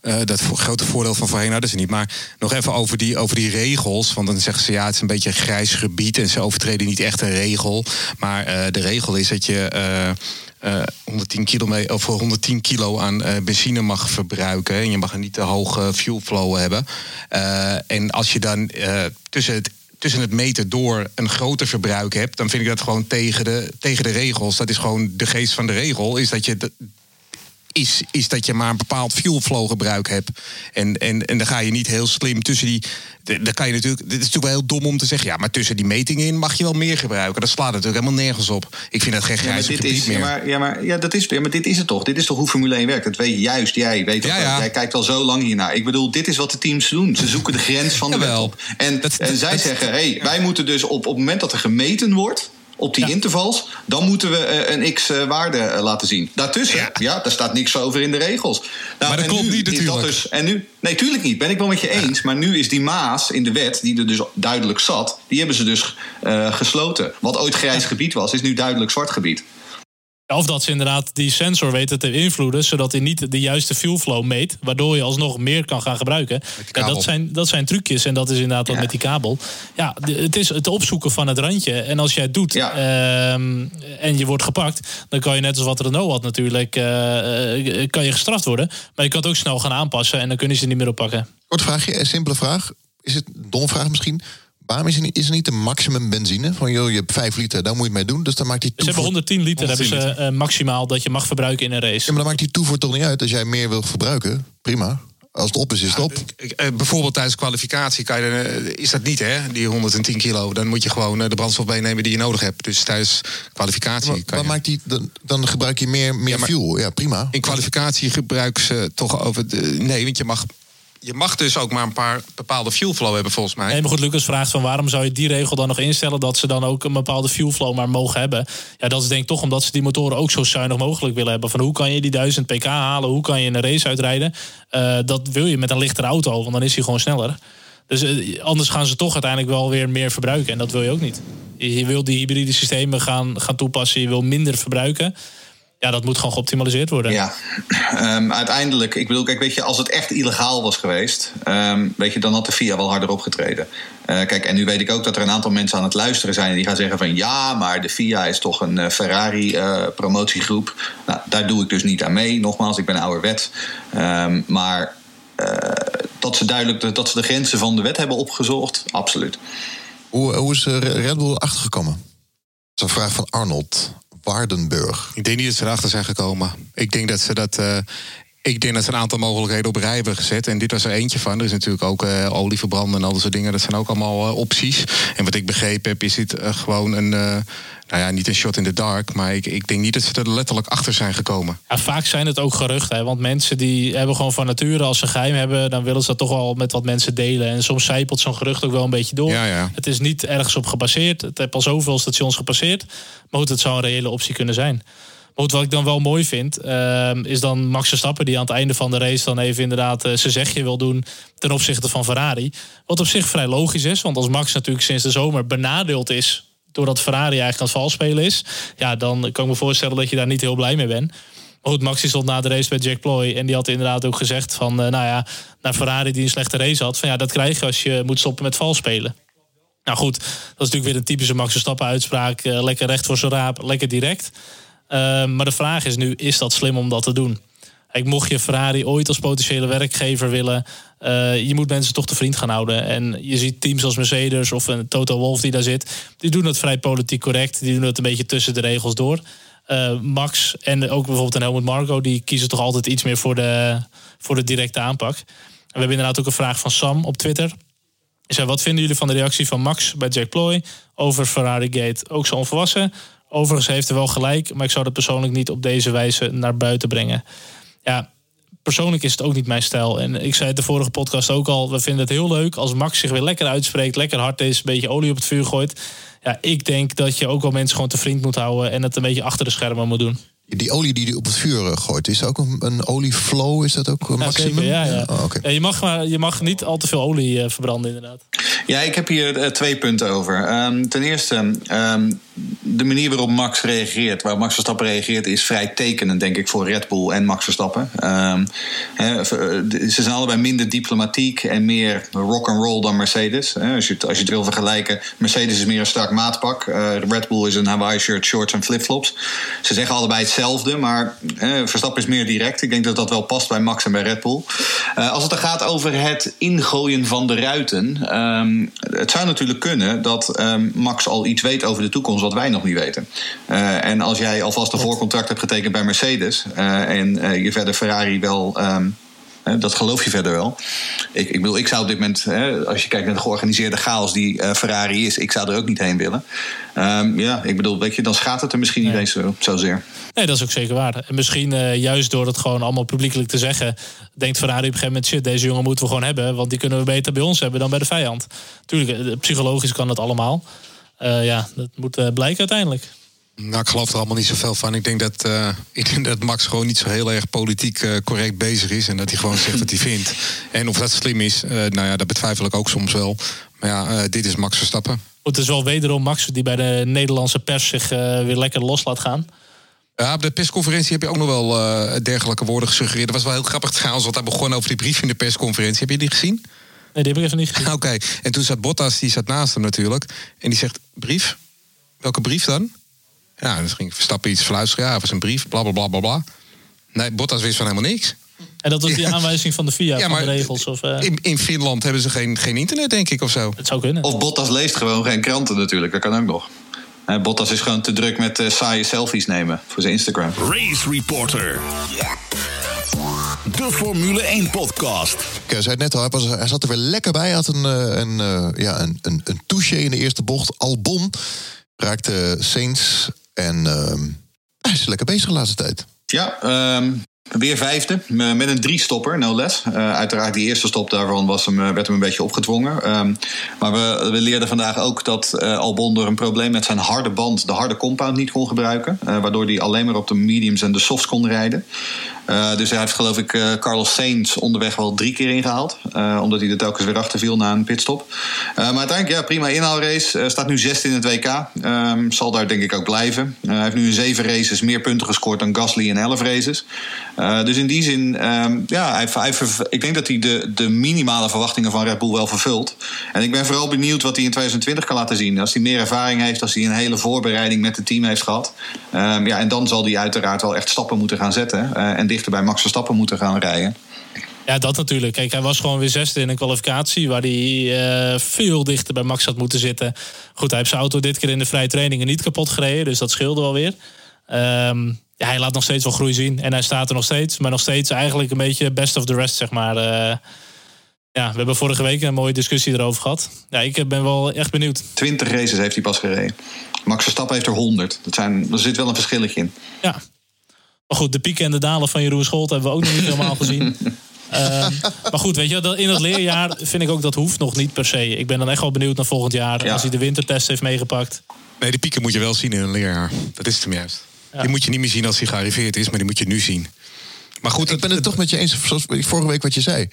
eh, dat grote voordeel van voorheen hadden ze niet. Maar nog even over die, over die regels. Want dan zeggen ze ja, het is een beetje een grijs gebied. En ze overtreden niet echt een regel. Maar eh, de regel is dat je eh, eh, 110, kilometer, of 110 kilo aan eh, benzine mag verbruiken. En je mag een niet te hoge fuel flow hebben. En als je dan tussen het tussen het meten door een groter verbruik hebt, dan vind ik dat gewoon tegen de, tegen de regels. Dat is gewoon de geest van de regel, is dat je. Is, is dat je maar een bepaald fuel flow gebruik hebt. En, en, en dan ga je niet heel slim tussen die. Dan kan je natuurlijk. Dit is natuurlijk wel heel dom om te zeggen. Ja, maar tussen die metingen in mag je wel meer gebruiken. Dat slaat natuurlijk helemaal nergens op. Ik vind dat geen Ja, dit gebied is, meer. ja, maar, ja, maar, ja, dat is, ja, maar dit is het toch? Dit is toch hoe Formule 1 werkt? Dat weet je juist jij. Weet dat Ja, ja. Jij kijkt al zo lang hiernaar. Ik bedoel, dit is wat de teams doen. Ze zoeken de grens van de wet op. En, Dat- en dat- zij dat- zeggen, hey, wij moeten dus op, op het moment dat er gemeten wordt... op die intervals, dan moeten we eh, een x-waarde eh, laten zien. Daartussen, Ja. ja. daar staat niks over in de regels. Nou, Maar dat klopt niet is dat natuurlijk. Dus, en nu, nee, tuurlijk niet. Ben ik wel met je eens. Maar nu is die maas in de wet, die er dus duidelijk zat... die hebben ze dus eh, gesloten. Wat ooit grijs gebied was, is nu duidelijk zwart gebied. Of dat ze inderdaad die sensor weten te invloeden, zodat hij niet de juiste fuel flow meet, waardoor je alsnog meer kan gaan gebruiken. Ja, dat, zijn, dat zijn trucjes en dat is inderdaad wat Ja. met die kabel. Ja, het is het opzoeken van het randje. En als jij het doet Ja. ehm, en je wordt gepakt, dan kan je net als wat Renault had natuurlijk, eh, eh, kan je gestraft worden. Maar je kan het ook snel gaan aanpassen en dan kunnen ze niet meer oppakken. Kort vraagje, een simpele vraag. Is het een domme vraag misschien? Waarom is er niet, is er niet een maximum benzine? Van joh, je hebt 5 liter, daar moet je het mee doen. Dus dan maakt die Ze hebben toevoer... 110 liter 110 hebben ze eh, maximaal dat je mag verbruiken in een race. Ja, maar dan maakt die toevoer toch niet uit. Als jij meer wil verbruiken, prima. Als het op is, is het op. Ik- eh, bijvoorbeeld tijdens kwalificatie kan je, eh, is dat niet, hè? Die 110 kilo. Dan moet je gewoon de brandstof meenemen die je nodig hebt. Dus tijdens kwalificatie Maar, kan maar je... maakt die, dan, dan gebruik je meer, meer Ja, maar- fuel. Ja, prima. In kwalificatie gebruiken ze toch over... De, nee, want je mag, je mag dus ook maar een paar bepaalde fuel flow hebben, volgens mij. Nee, maar goed, Lucas vraagt van waarom zou je die regel dan nog instellen dat ze dan ook een bepaalde fuel flow maar mogen hebben? Ja, dat is denk ik toch omdat ze die motoren ook zo zuinig mogelijk willen hebben. Van hoe kan je die 1000 pk halen? Hoe kan je een race uitrijden? Eh, dat wil je met een lichtere auto, want dan is hij gewoon sneller. Dus eh, anders gaan ze toch uiteindelijk wel weer meer verbruiken. En dat wil je ook niet. Je, je wil die hybride systemen gaan, gaan toepassen. Je wil minder verbruiken. Ja, dat moet gewoon geoptimaliseerd worden. Ja, Ehm, uiteindelijk, ik bedoel, kijk, weet je, als het echt illegaal was geweest, ehm, weet je, dan had de FIA wel harder opgetreden. Eh, kijk, en nu weet ik ook dat er een aantal mensen aan het luisteren zijn die gaan zeggen van ja, maar de FIA is toch een eh, Ferrari-promotiegroep. nou, daar doe ik dus niet aan mee. Nogmaals, ik ben ouderwet. Ehm, maar eh, dat ze duidelijk de, dat ze de grenzen van de wet hebben opgezocht, absoluut. Hoe, hoe is eh, Red Bull achtergekomen? Dat is een vraag van Arnold Ik denk niet dat ze erachter zijn gekomen. Ik denk dat ze dat. eh, ik denk dat ze een aantal mogelijkheden op rij hebben gezet. En dit was er eentje van. Er is natuurlijk ook eh olie verbranden en al dat soort dingen. Dat zijn ook allemaal eh, opties. En wat ik begrepen heb, is dit eh, gewoon een. nou ja, niet een shot in the dark. Maar ik, ik denk niet dat ze er letterlijk achter zijn gekomen. Ja, vaak zijn het ook geruchten. Hè? Want mensen die hebben gewoon van nature, als ze geheim hebben, dan willen ze dat toch wel met wat mensen delen. En soms zijpelt zo'n gerucht ook wel een beetje door. Ja, ja. Het is niet ergens op gebaseerd. Het heeft al zoveel stations gepasseerd. Maar goed, het zou een reële optie kunnen zijn. Wat ik dan wel mooi vind, ehm, is dan Max Verstappen... die aan het einde van de race dan even inderdaad eh, zijn zegje wil doen... ten opzichte van Ferrari. Wat op zich vrij logisch is. Want als Max natuurlijk sinds de zomer benadeeld is... doordat Ferrari eigenlijk aan het valspelen is... ja, dan kan ik me voorstellen dat je daar niet heel blij mee bent. Maar goed, Max stond na de race bij Jack Ploy... en die had inderdaad ook gezegd van... eh, nou ja, naar Ferrari die een slechte race had... van ja, dat krijg je als je moet stoppen met valspelen. Nou goed, dat is natuurlijk weer een typische Max Verstappen uitspraak. Eh, lekker recht voor zijn raap, lekker direct. Uh, maar de vraag is nu, is dat slim om dat te doen? Ik mocht je Ferrari ooit als potentiële werkgever willen... Uh, je moet mensen toch te vriend gaan houden. En je ziet teams als Mercedes of een Toto Wolff die daar zit... die doen het vrij politiek correct. Die doen het een beetje tussen de regels door. Uh, Max en ook bijvoorbeeld een Helmut Marco... die kiezen toch altijd iets meer voor de, voor de directe aanpak. We hebben inderdaad ook een vraag van Sam op Twitter... Hij wat vinden jullie van de reactie van Max bij Jack Ploy over Ferrari Gate? Ook zo onvolwassen. Overigens heeft hij wel gelijk, maar ik zou dat persoonlijk niet op deze wijze naar buiten brengen. Ja, persoonlijk is het ook niet mijn stijl. En ik zei het de vorige podcast ook al, we vinden het heel leuk als Max zich weer lekker uitspreekt, lekker hard is, een beetje olie op het vuur gooit. Ja, ik denk dat je ook wel mensen gewoon te vriend moet houden en het een beetje achter de schermen moet doen. Die olie die hij op het vuur eh, gooit, is ook een, een olieflow? Is dat ook een Ja, maximum? zeker, ja, ja. Oh. Ja, je, mag, maar, je mag niet al te veel olie eh, verbranden, inderdaad. Ja, ik heb hier eh, twee punten over. Ehm, ten eerste, ehm, de manier waarop Max reageert, waar Max Verstappen reageert, is vrij tekenend, denk ik, voor Red Bull en Max Verstappen. Ehm, hè, ze zijn allebei minder diplomatiek en meer rock and roll dan Mercedes. Als, je het, als je het wil vergelijken, Mercedes is meer een strak maatpak. Eh, Red Bull is een Hawaii shirt, shorts en flipflops. Ze zeggen allebei hetzelfde, maar eh, Verstappen is meer direct. Ik denk dat dat wel past bij Max en bij Red Bull. Uh, als het dan gaat over het ingooien van de ruiten. Um, het zou natuurlijk kunnen dat um, Max al iets weet over de toekomst wat wij nog niet weten. Uh, en als jij alvast een voorcontract hebt getekend bij Mercedes uh, en je verder Ferrari wel. Um, dat geloof je verder wel. Ik, ik bedoel, ik zou op dit moment, hè, als je kijkt naar de georganiseerde chaos die uh, Ferrari is, ik zou er ook niet heen willen. Um, ja, ik bedoel, weet je, dan schaadt het er misschien nee. niet eens zo, zozeer. Nee, dat is ook zeker waar. En misschien uh, juist door het gewoon allemaal publiekelijk te zeggen, denkt Ferrari op een gegeven moment: shit, deze jongen moeten we gewoon hebben, want die kunnen we beter bij ons hebben dan bij de vijand. Tuurlijk, psychologisch kan dat allemaal. Uh, ja, dat moet uh, blijken uiteindelijk. Nou, ik geloof er allemaal niet zoveel van. Ik denk dat, uh, <laughs> ik denk dat Max gewoon niet zo heel erg politiek uh, correct bezig is. En dat hij gewoon zegt wat hij vindt. <laughs> En of dat slim is, uh, nou ja, dat betwijfel ik ook soms wel. Maar ja, dit is Max Verstappen. Het is wel wederom Max die bij de Nederlandse pers zich weer lekker los laat gaan. Ja, op de persconferentie heb je ook nog wel dergelijke woorden gesuggereerd. Dat was wel heel grappig trouwens, want hij begon over die brief in de persconferentie. Heb je die gezien? Nee, die heb ik even niet gezien. Oké, okay. en toen zat Bottas, die zat naast hem natuurlijk. En die zegt, brief? Welke brief dan? Ja, dan ging Verstappen iets fluisteren. Ja, was een brief, bla bla bla bla bla. Nee, Bottas wist van helemaal niks. En dat was die aanwijzing van de FIA, ja, van de regels? Of, uh... in, in Finland hebben ze geen, geen internet, denk ik, of zo. Het zou kunnen. Of Bottas leest gewoon geen kranten natuurlijk, dat kan ook nog. Uh, Bottas is gewoon te druk met uh, saaie selfies nemen voor zijn Instagram. Race Reporter. De Formule 1 podcast. Ik zei het net al, hij, was, hij zat er weer lekker bij. Hij had een, een, ja, een, een, een touche in de eerste bocht. Albon raakte Saints en uh, hij is lekker bezig de laatste tijd. Ja, um, Weer vijfde, met een drie-stopper, no less. Uh, uiteraard, die eerste stop daarvan was hem, werd hem een beetje opgedwongen. Um, maar we, we, leerden vandaag ook dat uh, Albon door een probleem met zijn harde band... de harde compound niet kon gebruiken. Uh, waardoor hij alleen maar op de mediums en de softs kon rijden. Uh, dus hij heeft geloof ik uh, Carlos Sainz onderweg wel drie keer ingehaald. Uh, omdat hij er telkens weer achter viel na een pitstop. maar uiteindelijk, ja, prima inhaalrace. staat nu zesde in het WK. Um, zal daar denk ik ook blijven. hij heeft nu in zeven races meer punten gescoord dan Gasly in elf races. dus in die zin, um, ja, hij, ik denk dat hij de, de minimale verwachtingen van Red Bull wel vervult. En ik ben vooral benieuwd wat hij in 2020 kan laten zien. Als hij meer ervaring heeft, als hij een hele voorbereiding met het team heeft gehad. Um, ja, en dan zal hij uiteraard wel echt stappen moeten gaan zetten. en dichter bij Max Verstappen moeten gaan rijden. Ja, dat natuurlijk. Kijk, hij was gewoon weer zesde in een kwalificatie... waar hij uh, veel dichter bij Max had moeten zitten. Goed, hij heeft zijn auto dit keer in de vrije trainingen niet kapot gereden... dus dat scheelde wel weer. Um, ja, hij laat nog steeds wel groei zien. En hij staat er nog steeds. Maar nog steeds eigenlijk een beetje best of the rest, zeg maar. Uh, ja, we hebben vorige week een mooie discussie erover gehad. Ja, ik ben wel echt benieuwd. 20 races heeft hij pas gereden. Max Verstappen heeft er 100. Dat zijn, er zit wel een verschilletje in. Ja, maar goed, de pieken en de dalen van Jeroen Scholt hebben we ook nog niet helemaal gezien. Uh, <laughs> maar goed, weet je, in dat leerjaar vind ik ook dat hoeft nog niet per se. Ik ben dan echt wel benieuwd naar volgend jaar. Ja. Als hij de wintertest heeft meegepakt. Nee, die pieken moet je wel zien in een leerjaar. Dat is het hem juist. Ja. Die moet je niet meer zien als hij gearriveerd is, maar die moet je nu zien. Maar goed, ik ben het, het toch met je eens, zoals vorige week wat je zei.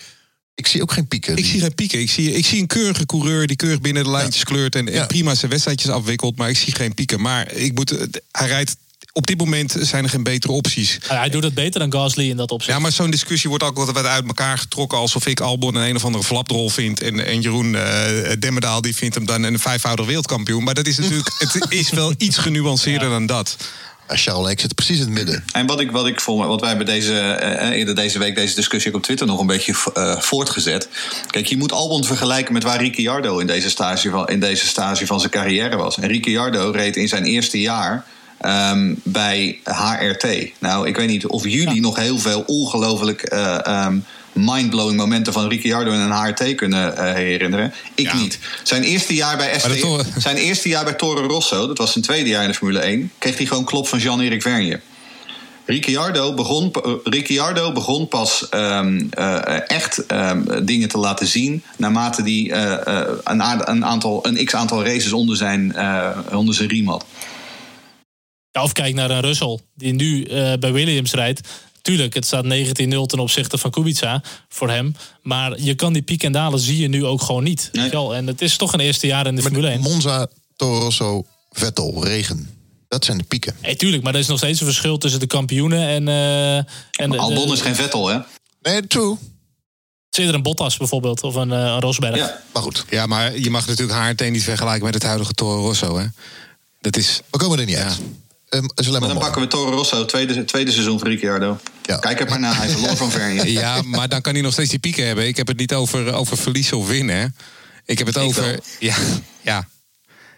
Ik zie ook geen pieken. Ik zie geen pieken. Ik zie, ik zie een keurige coureur die keurig binnen de lijntjes ja. kleurt en, en prima zijn wedstrijdjes afwikkelt. Maar ik zie geen pieken. Maar ik moet, hij rijdt op dit moment zijn er geen betere opties. hij doet het beter dan Gasly in dat opzicht. Ja, maar zo'n discussie wordt ook altijd uit elkaar getrokken... alsof ik Albon een een of andere flapdrol vind... en, en Jeroen uh, Demmerdaal die vindt hem dan een vijfvoudig wereldkampioen. Maar dat is natuurlijk, <laughs> het is wel iets genuanceerder ja. dan dat. Charles ik zitten precies in het midden. En wat ik, wat ik voor wat wij hebben deze, uh, eerder deze week deze discussie ook op Twitter nog een beetje uh, voortgezet. Kijk, je moet Albon vergelijken met waar Ricciardo in deze stage van, in deze stage van zijn carrière was. En Ricciardo reed in zijn eerste jaar um, bij HRT. Nou, ik weet niet of jullie ja. nog heel veel ongelooflijk uh, um, mindblowing momenten van Ricciardo in een HRT kunnen uh, herinneren. Ik ja. niet. Zijn eerste jaar bij ST, <laughs> zijn eerste jaar bij Toro Rosso, dat was zijn tweede jaar in de Formule 1, kreeg hij gewoon klop van Jean-Eric Vergne. Ricciardo begon, Ricciardo begon pas um, uh, echt um, dingen te laten zien. naarmate hij uh, een, een, aantal, een x aantal races onder zijn, onder zijn riem had. Ja, of kijk naar een Russell, die nu uh, bij Williams rijdt. Tuurlijk, het staat 19-0 ten opzichte van Kubica voor hem. Maar je kan die piek en dalen zie je nu ook gewoon niet. Nee. En het is toch een eerste jaar in de Formule 1. Monza, Toro Rosso, Vettel, regen. Dat zijn de pieken. Hey, tuurlijk, maar er is nog steeds een verschil tussen de kampioenen en... Uh, en Albon de, is geen Vettel, hè? Nee, true. Zit er een Bottas bijvoorbeeld, of een, uh, een Rosberg. Ja. Maar goed. Ja, maar je mag natuurlijk HRT niet vergelijken met het huidige Toro Rosso, hè? Dat is... We komen er niet ja. Um, maar dan pakken we Toro Rosso, tweede, tweede seizoen van Ricciardo. Ja. Kijk er maar naar, hij verloor van Vernier. <laughs> Ja, maar dan kan hij nog steeds die pieken hebben. Ik heb het niet over, over verliezen of winnen. Ik heb het Ik over... wel. Ja, ja.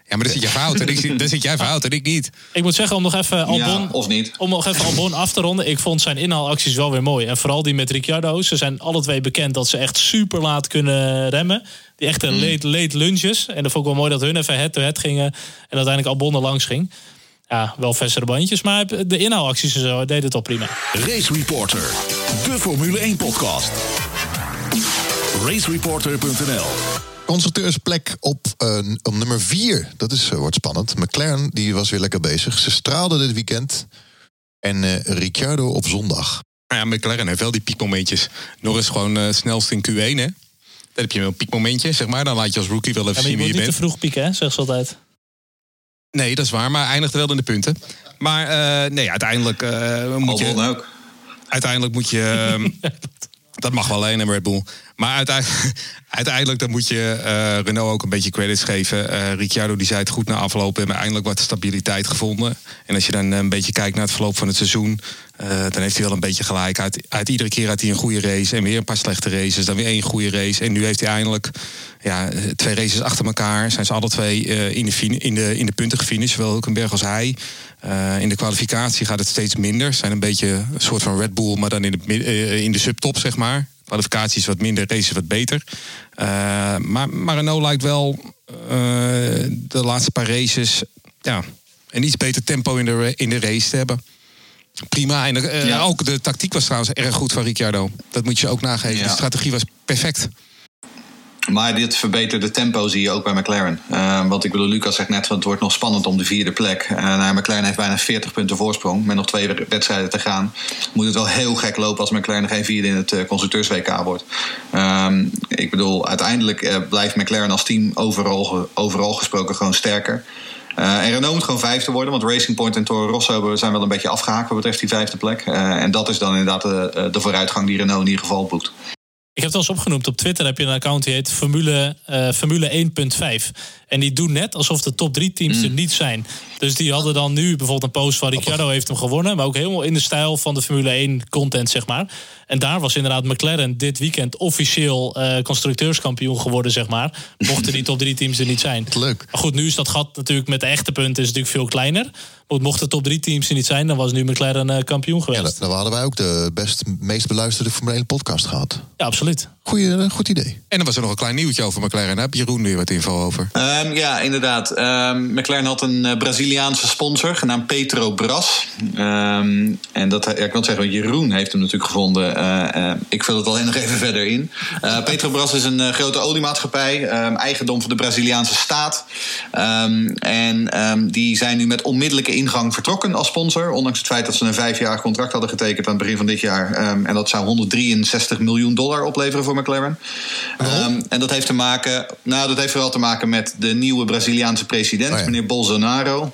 ja, maar dan zit jij fout. En ik, zit- dan zit jij fout en ik niet. Ik moet zeggen, om nog even Albon, Ja, of niet. om nog even Albon af te ronden. Ik vond zijn inhaalacties wel weer mooi. En vooral die met Ricciardo. Ze zijn alle twee bekend dat ze echt super laat kunnen remmen. Die echte Mm. late, late lunges. En dat vond ik wel mooi dat hun even head-to-head gingen. En uiteindelijk Albon er langs ging. Ja, wel versere bandjes. Maar de inhaalacties en zo deed het al prima. Race Reporter, de Formule 1 podcast. Racereporter.nl Constructeursplek op uh, op nummer 4. Dat is, uh, wordt spannend. McLaren die was weer lekker bezig. Ze straalden dit weekend. En uh, Ricciardo op zondag. Maar ja, McLaren heeft wel die piekmomentjes. Norris gewoon uh, snelst in Q1, hè? Dan heb je wel een piekmomentje, zeg maar. Dan laat je als rookie wel even Ja, maar je zien wie moet je niet te bent. vroeg pieken, hè, zegt ze altijd. Nee, dat is waar, maar eindigt wel in de punten. Maar uh, nee, uiteindelijk uh, moet je... Albon ook. Uiteindelijk moet je... <laughs> Um, dat mag wel alleen in Red Bull. Maar uiteindelijk, <laughs> uiteindelijk dan moet je uh, Renault ook een beetje credits geven. Uh, Ricciardo die zei het goed na afloop. We hebben eindelijk wat stabiliteit gevonden. En als je dan een beetje kijkt naar het verloop van het seizoen... Uh, dan heeft hij wel een beetje gelijk. Uit, uit iedere keer had hij een goede race en weer een paar slechte races. Dan weer één goede race. En nu heeft hij eindelijk ja, twee races achter elkaar. Zijn ze alle twee uh, in, de in, de, in de punten gefinished. Zowel Hulkenberg als hij. In de kwalificatie gaat het steeds minder. Zijn een beetje een soort van Red Bull, maar dan in de, in de subtop, zeg maar. Kwalificatie is wat minder, race is wat beter. Maar, maar Renault lijkt wel de laatste paar races ja, een iets beter tempo in de, in de race te hebben. Prima. En eh, Ja. ook de tactiek was trouwens erg goed van Ricciardo. Dat moet je ook nageven. Ja. De strategie was perfect. Maar dit verbeterde tempo zie je ook bij McLaren. Eh, want ik bedoel, Lucas zegt net, het wordt nog spannend om de vierde plek. Eh nou, McLaren heeft bijna 40 punten voorsprong. Met nog twee wedstrijden te gaan. Moet het wel heel gek lopen als McLaren geen vierde in het eh, constructeurs-WK wordt. Ehm, ik bedoel, uiteindelijk eh, blijft McLaren als team overal gesproken gewoon sterker. Eh, en Renault moet gewoon vijfde worden, want Racing Point en Toro Rosso zijn wel een beetje afgehaakt wat betreft die vijfde plek. Eh, en dat is dan inderdaad de, de vooruitgang die Renault in ieder geval boekt. Ik heb het al eens opgenoemd. Op Twitter heb je een account die heet Formule, eh, Formule 1.5. En die doen net alsof de top drie teams Mm. er niet zijn. Dus die hadden dan nu bijvoorbeeld een post van Ricciardo heeft hem gewonnen. Maar ook helemaal in de stijl van de Formule 1 content, zeg maar. En daar was inderdaad McLaren dit weekend officieel eh, constructeurskampioen geworden, zeg maar. Mochten die top drie teams er niet zijn. <laughs> Leuk. Maar goed, nu is dat gat natuurlijk met de echte punten is natuurlijk veel kleiner. Mochten de top drie teams er niet zijn, dan was nu McLaren eh, kampioen Ja, geweest. dan dan hadden wij ook de best, meest beluisterde Formule 1 podcast gehad. Ja, absoluut. Goeie, eh, goed idee. En dan was er nog een klein nieuwtje over McLaren. Daar heb Jeroen weer wat info over. Ehm, ja, inderdaad. Ehm, McLaren had een eh, Braziliaanse sponsor genaamd Petro Bras. Ehm, en dat, ja, ik wil zeggen, Jeroen heeft hem natuurlijk gevonden. Eh, eh, ik vul het alleen nog even verder in. Eh, Petro Bras is een grote oliemaatschappij, ehm, eigendom van de Braziliaanse staat. Ehm, en ehm, die zijn nu met onmiddellijke ingang vertrokken als sponsor. Ondanks het feit dat ze een vijfjarig contract hadden getekend aan het begin van dit jaar. Ehm, en dat zou 163 miljoen dollar opleveren voor McLaren. Ehm, en dat heeft te maken, nou, dat heeft vooral te maken met de nieuwe Braziliaanse president, Oh ja. meneer Bolsonaro.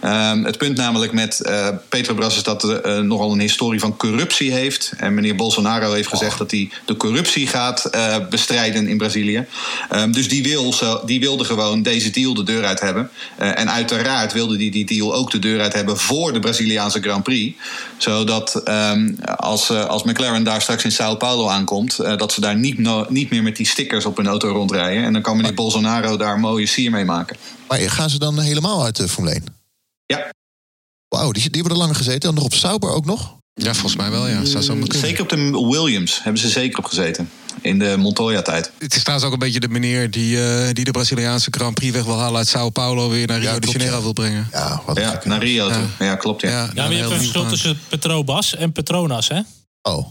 Ehm, het punt namelijk met eh, Petrobras is dat er eh, nogal een historie van corruptie heeft. En meneer Bolsonaro heeft gezegd dat hij de corruptie gaat eh, bestrijden in Brazilië. Dus die, wil die wilde gewoon deze deal de deur uit hebben. En uiteraard wilde hij die deal ook de deur uit hebben voor de Braziliaanse Grand Prix. Zodat ehm, als, eh, als McLaren daar straks in Sao Paulo aankomt, eh, dat ze daar niet, no- niet meer met die stickers op hun auto rondrijden. En dan kan meneer Bolsonaro daar een mooie sier mee maken. Maar gaan ze dan helemaal uit de Formule 1? Ja. Wauw, die, die hebben er langer gezeten. En nog op Sauber ook nog? Ja, volgens mij wel, ja. Zou zo. Zeker op de Williams hebben ze zeker op gezeten. In de Montoya-tijd. Het is trouwens ook een beetje de meneer die, eh, die de Braziliaanse Grand Prix weg wil halen uit Sao Paulo weer naar Rio Ja, de Janeiro ja. wil brengen. Ja, wat Ja, naar Rio Ja. toe. Ja, klopt. Ja. Ja, Ja, Ja, maar je een hebt een heel verschil tussen Petrobas en Petronas, hè? Oh,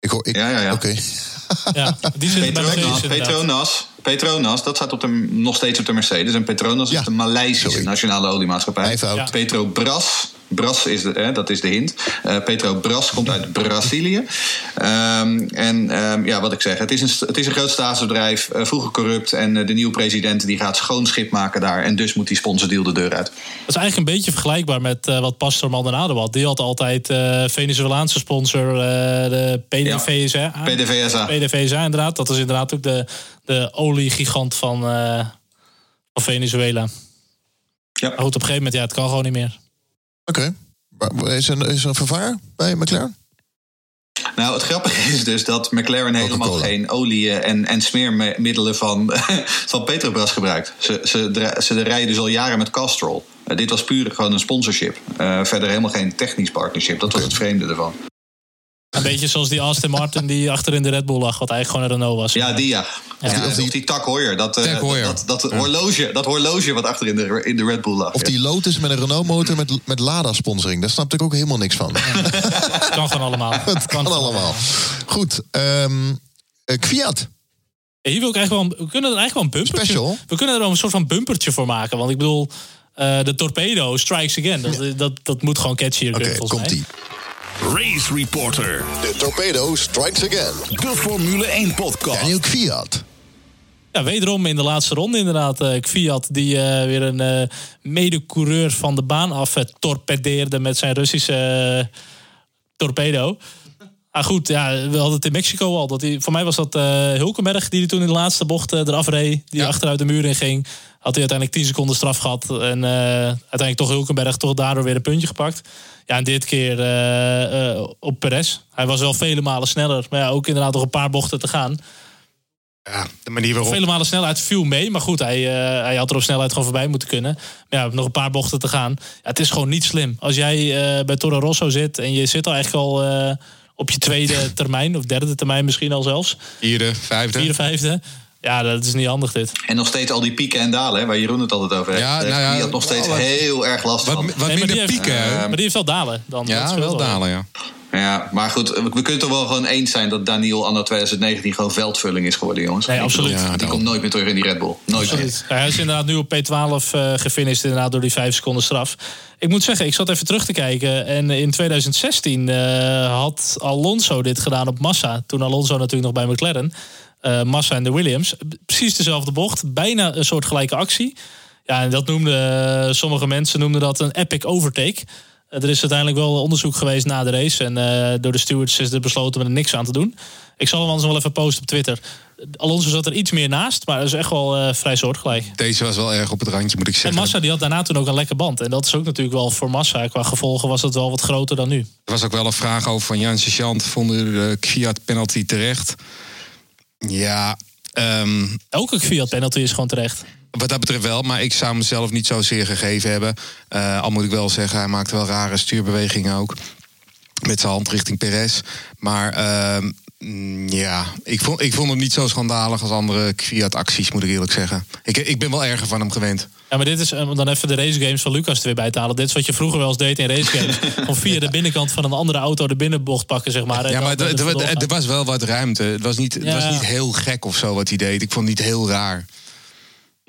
ik hoor... Ik, ja, ja. Oké. Ja, die zitten bij Petronas, Mercedes. Petronas, Petronas, dat staat op de, nog steeds op de Mercedes. En Petronas Ja, is de Maleisische sorry. nationale oliemaatschappij. Ja. Petrobras, Bras is de, hè, dat is de hint. Eh Petrobras komt uit Brazilië. Ehm, en ehm, ja, wat ik zeg, het is een, het is een groot staatsbedrijf, eh, vroeger corrupt. En eh, de nieuwe president die gaat schoon schip maken daar. En dus moet die sponsordeal de deur uit. Dat is eigenlijk een beetje vergelijkbaar met wat Pastor Maldonado had. Die had altijd Venezolaanse sponsor, de PDVSA. PDVSA. PDVSA, inderdaad. Dat is inderdaad ook de, de oliegigant van, van Venezuela. Ja. Maar goed, op een gegeven moment, ja, het kan gewoon niet meer. Oké. Is, er, is er een vervanger bij McLaren? Nou, het grappige <laughs> is dus dat McLaren helemaal geen olie en, en smeermiddelen van, <laughs> van Petrobras gebruikt. Ze, ze, ze rijden dus al jaren met Castrol. Eh, dit was puur gewoon een sponsorship. Eh, verder helemaal geen technisch partnership. Dat was het vreemde ervan. Een beetje zoals die Aston Martin die achter in de Red Bull lag, wat eigenlijk gewoon een Renault was. Ja, die ja. of die- of die Tak. Dat, eh, dat, dat, dat horloge, dat horloge wat achter in de, in de Red Bull lag. Of die Lotus met een Renault-motor met, met Lada-sponsoring. Daar snapte ik ook helemaal niks van. <laughs> <laughs> Het kan gewoon allemaal. Het kan allemaal. Goed. ehm eh, Kwiat. Ja, Hier wil ik eigenlijk wel, we kunnen er eigenlijk wel een bumpertje. Special? We kunnen er wel een soort van bumpertje voor maken. Want ik bedoel, eh, de torpedo strikes again. Dat, dat, dat moet gewoon catchier Oké, kunnen, volgens mij. komt-ie. Race Reporter, De Torpedo strikes again. de Formule 1 podcast. Daniel Kwiat. Ja, wederom in de laatste ronde inderdaad. eh Kviat die eh, weer een eh medecoureur van de baan af torpedeerde met zijn Russische torpedo. Ah goed, ja, we hadden het in Mexico al. Dat hij, voor mij was dat eh Hulkenberg die toen in de laatste bocht eh, eraf reed. Die achteruit de muur in ging. Had hij uiteindelijk 10 seconden straf gehad. En eh, uiteindelijk toch Hulkenberg toch daardoor weer een puntje gepakt. Ja, en dit keer op Perez. Hij was wel vele malen sneller. Maar ja, ook inderdaad nog een paar bochten te gaan. Ja, de manier waarop. Vele malen snelheid viel mee. Maar goed, hij, hij had er op snelheid gewoon voorbij moeten kunnen. Maar ja, nog een paar bochten te gaan. Ja, het is gewoon niet slim. Als jij bij Toro Rosso zit en je zit al eigenlijk al op je tweede <laughs> termijn, of derde termijn misschien al zelfs. Vierde, vijfde. Vierde, vijfde. Ja, dat is niet handig dit. En nog steeds al die pieken en dalen, hè, waar Jeroen het altijd over heeft. Ja, Eh, nou ja, die had nog steeds wat- heel erg last Wat, van. wat Nee, maar, minder die heeft, pieken. maar die heeft wel dalen. Dan, ja, wel dalen, ja. Ja, maar goed, we kunnen toch wel gewoon eens zijn dat Daniel anno 2019 gewoon veldvulling is geworden, jongens. Nee, absoluut. Ja, die komt nooit meer terug in die Red Bull. Nooit meer. Absoluut. Ja, hij is inderdaad nu op P12 eh gefinished inderdaad door die vijf seconden straf. Ik moet zeggen, ik zat even terug te kijken. En in 2016 eh, had Alonso dit gedaan op Massa. Toen Alonso natuurlijk nog bij McLaren. Eh, Massa en de Williams. Precies dezelfde bocht. Bijna een soort gelijke actie. Ja, en dat noemden sommige mensen noemden dat een epic overtake. Er is uiteindelijk wel onderzoek geweest na de race. En eh, door de stewards is er besloten om er niks aan te doen. Ik zal hem anders wel even posten op Twitter. Alonso zat er iets meer naast, maar dat is echt wel eh, vrij soortgelijk. Deze was wel erg op het randje, moet ik En zeggen. Massa die had daarna toen ook een lekker band. En dat is ook natuurlijk wel voor Massa. Qua gevolgen was het wel wat groter dan nu. Er was ook wel een vraag over van Jan Sergeant. Vonden de Fiat penalty terecht? Ja, ehm, Elke Fiat penalty is gewoon terecht. Wat dat betreft wel. Maar ik zou mezelf niet zozeer gegeven hebben. Eh, al moet ik wel zeggen, hij maakte wel rare stuurbewegingen ook. Met zijn hand richting Perez. Maar ehm, mm, ja, ik vond, ik vond hem niet zo schandalig als andere Fiat-acties, moet ik eerlijk zeggen. Ik, ik ben wel erger van hem gewend. Ja, maar dit is, eh, om dan even de racegames van Lucas er weer bij te halen. Dit is wat je vroeger wel eens deed in racegames. <laughs> Gewoon via de binnenkant van een andere auto de binnenbocht pakken, zeg maar. Ja, maar er, was wel wat ruimte. Het was, niet, het Ja. was niet heel gek of zo wat hij deed. Ik vond het niet heel raar.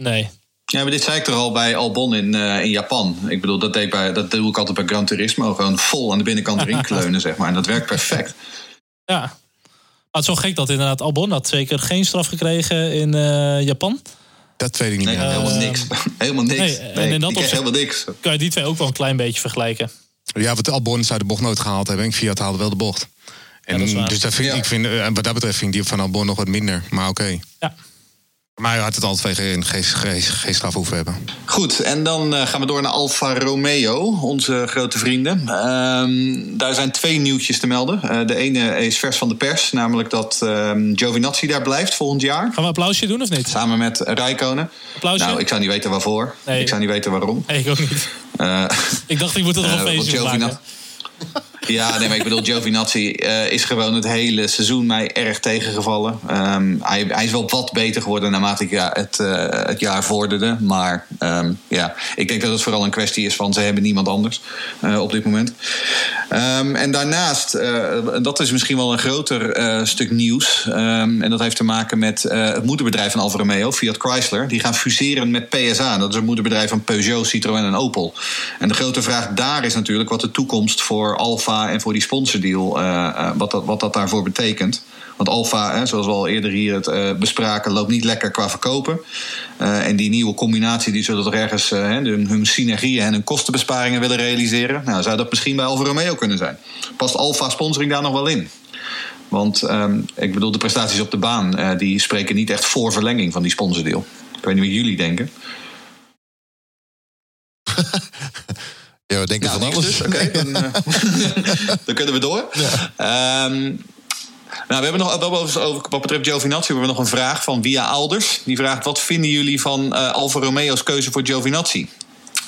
Nee. Ja, maar dit zei ik toch al bij Albon in, eh, in Japan. Ik bedoel, dat, deed ik bij, dat doe ik altijd bij Gran Turismo. Gewoon vol aan de binnenkant erin <laughs> kleunen, zeg maar. En dat werkt perfect. Ja. Maar het is wel gek dat inderdaad Albon had zeker geen straf gekregen in eh, Japan. Dat weet ik niet Nee, meer. helemaal niks. <laughs> helemaal niks. nee, Nee, en in dat opzicht- helemaal niks. Kan je die twee ook wel een klein beetje vergelijken. Ja, want Albon zou de bocht nooit gehaald hebben. En Fiat haalde wel de bocht. En, dat dus dat vind, Ja. ik vind, eh, wat dat betreft vind ik die van Albon nog wat minder. Maar oké. Ja. Maar hij had het altijd geen, geen, geen, geen straf hoeven hebben. Goed, en dan eh, gaan we door naar Alfa Romeo, onze grote vrienden. Ehm, daar zijn twee nieuwtjes te melden. Eh, de ene is vers van de pers, namelijk dat ehm, Giovinazzi daar blijft volgend jaar. Gaan we een applausje doen of niet? Samen met Rijkonen. Applausje? Nou, ik zou niet weten waarvoor. Nee. Ik zou niet weten waarom. Nee, ik ook niet. Eh, Ik dacht, ik moet er nog een feestje maken. Ja, nee, maar ik bedoel, Giovinazzi eh, is gewoon het hele seizoen mij erg tegengevallen. Ehm, hij, hij is wel wat beter geworden naarmate ik, ja, het, eh, het jaar vorderde. Maar ehm, ja, ik denk dat het vooral een kwestie is van ze hebben niemand anders eh, op dit moment. Ehm, en daarnaast, dat is misschien wel een groter stuk nieuws. En dat heeft te maken met het moederbedrijf van Alfa Romeo, Fiat Chrysler. Die gaan fuseren met PSA. Dat is een moederbedrijf van Peugeot, Citroën en Opel. En de grote vraag daar is natuurlijk wat de toekomst voor Alfa en voor die sponsordeal, eh, eh, wat, dat, wat dat daarvoor betekent. Want Alfa, zoals we al eerder hier het eh, bespraken, loopt niet lekker qua verkopen. En die nieuwe combinatie, die zullen toch ergens hun, hun synergieën en hun kostenbesparingen willen realiseren. Nou, zou dat misschien bij Alfa Romeo kunnen zijn? Past Alfa sponsoring daar nog wel in? Want ehm, ik bedoel, de prestaties op de baan, die spreken niet echt voor verlenging van die sponsordeal. Ik weet niet wat jullie denken. <laughs> Ja, we denken Ja, van niks alles. Dus. Oké, <laughs> dan, eh, <laughs> dan kunnen we door. Ehm, nou, we hebben nog, over, over- wat betreft Giovinazzi hebben we nog een vraag van Via Alders. Die vraagt, wat vinden jullie van eh Alfa Romeo's keuze voor Giovinazzi?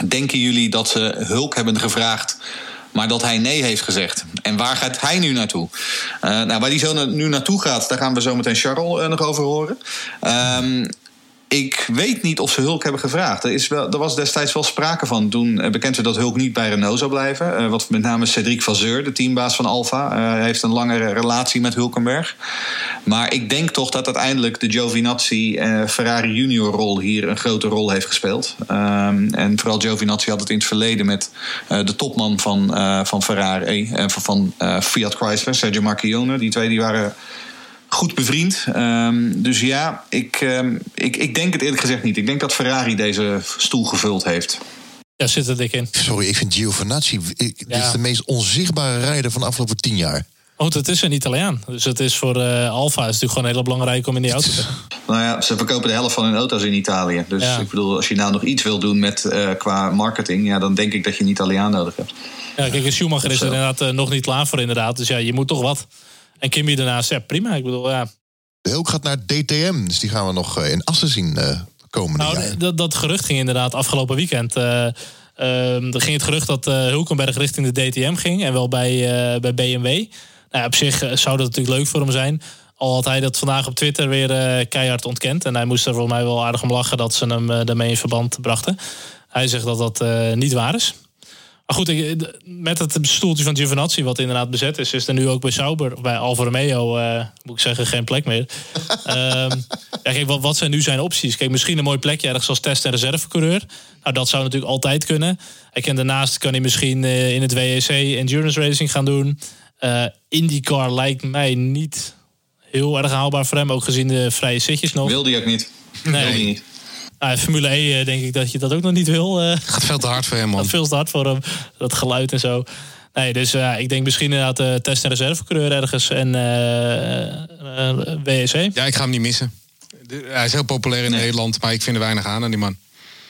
Denken jullie dat ze hulp hebben gevraagd... maar dat hij nee heeft gezegd? En waar gaat hij nu naartoe? Eh, nou, waar hij zo nu naartoe gaat, daar gaan we zo meteen Charles nog over horen. Ehm, ik weet niet of ze Hulk hebben gevraagd. Er, is wel, er was destijds wel sprake van. Toen eh, bekend werd dat Hulk niet bij Renault zou blijven. Eh, wat met name Cedric Vazeur, de teambaas van Alfa, eh, heeft een langere relatie met Hulkenberg. Maar ik denk toch dat uiteindelijk de Giovinazzi eh, Ferrari junior rol hier een grote rol heeft gespeeld. Ehm, en vooral Giovinazzi had het in het verleden met de topman van, van Ferrari, eh, van, Fiat Chrysler, Sergio Marchionne. Die twee die waren goed bevriend. Ehm, dus ja, ik, ehm, ik, ik denk het eerlijk gezegd niet. Ik denk dat Ferrari deze stoel gevuld heeft. Ja, zit er dik in. Sorry, ik vind Giovinazzi... Ik, Dit is de meest onzichtbare rijder van de afgelopen tien jaar. Want het is een Italiaan. Dus het is voor eh Alfa is natuurlijk gewoon heel belangrijk om in die auto te <laughs> Nou ja, ze verkopen de helft van hun auto's in Italië. Dus Ja. ik bedoel, als je nou nog iets wil doen met, eh, qua marketing... Ja, dan denk ik dat je een Italiaan nodig hebt. Ja, kijk, een Schumacher is er inderdaad eh, nog niet klaar voor inderdaad. Dus ja, je moet toch wat. En Kimi daarnaast, ja, prima. Ik bedoel, ja. De Hulk gaat naar DTM, dus die gaan we nog eh, in Assen zien eh komende Nou, jaar. dat, dat gerucht ging inderdaad afgelopen weekend. Eh ehm, er ging het gerucht dat eh, Hulkenberg richting de DTM ging. En wel bij, bij BMW. Nou ja, op zich zou dat natuurlijk leuk voor hem zijn. Al had hij dat vandaag op Twitter weer keihard ontkend. En hij moest er voor mij wel aardig om lachen dat ze hem uh, daarmee in verband brachten. Hij zegt dat dat uh, niet waar is. Maar goed, met het stoeltje van Giovinazzi, wat inderdaad bezet is, is er nu ook bij Sauber, bij Alfa Romeo, uh, moet ik zeggen, geen plek meer. um, <laughs> ja, kijk, wat, wat, zijn nu zijn opties? Kijk, misschien een mooi plekje ergens als test- en reservecoureur. Nou, dat zou natuurlijk altijd kunnen. En daarnaast kan hij misschien uh, in het WEC endurance racing gaan doen. Uh, IndyCar lijkt mij niet heel erg haalbaar voor hem, ook gezien de vrije zitjes nog. Wilde hij ook niet. Nee. Wilde hij niet. Nou, Formule E denk ik dat je dat ook nog niet wil. Uh, gaat veel te hard voor hem, man. Gaat veel te hard voor hem. Dat geluid en zo. Nee, dus uh, ik denk misschien inderdaad uh, test- en reservecoureur ergens en WEC. Ja, ik ga hem niet missen. Hij is heel populair in nee. Nederland, maar ik vind er weinig aan aan die man.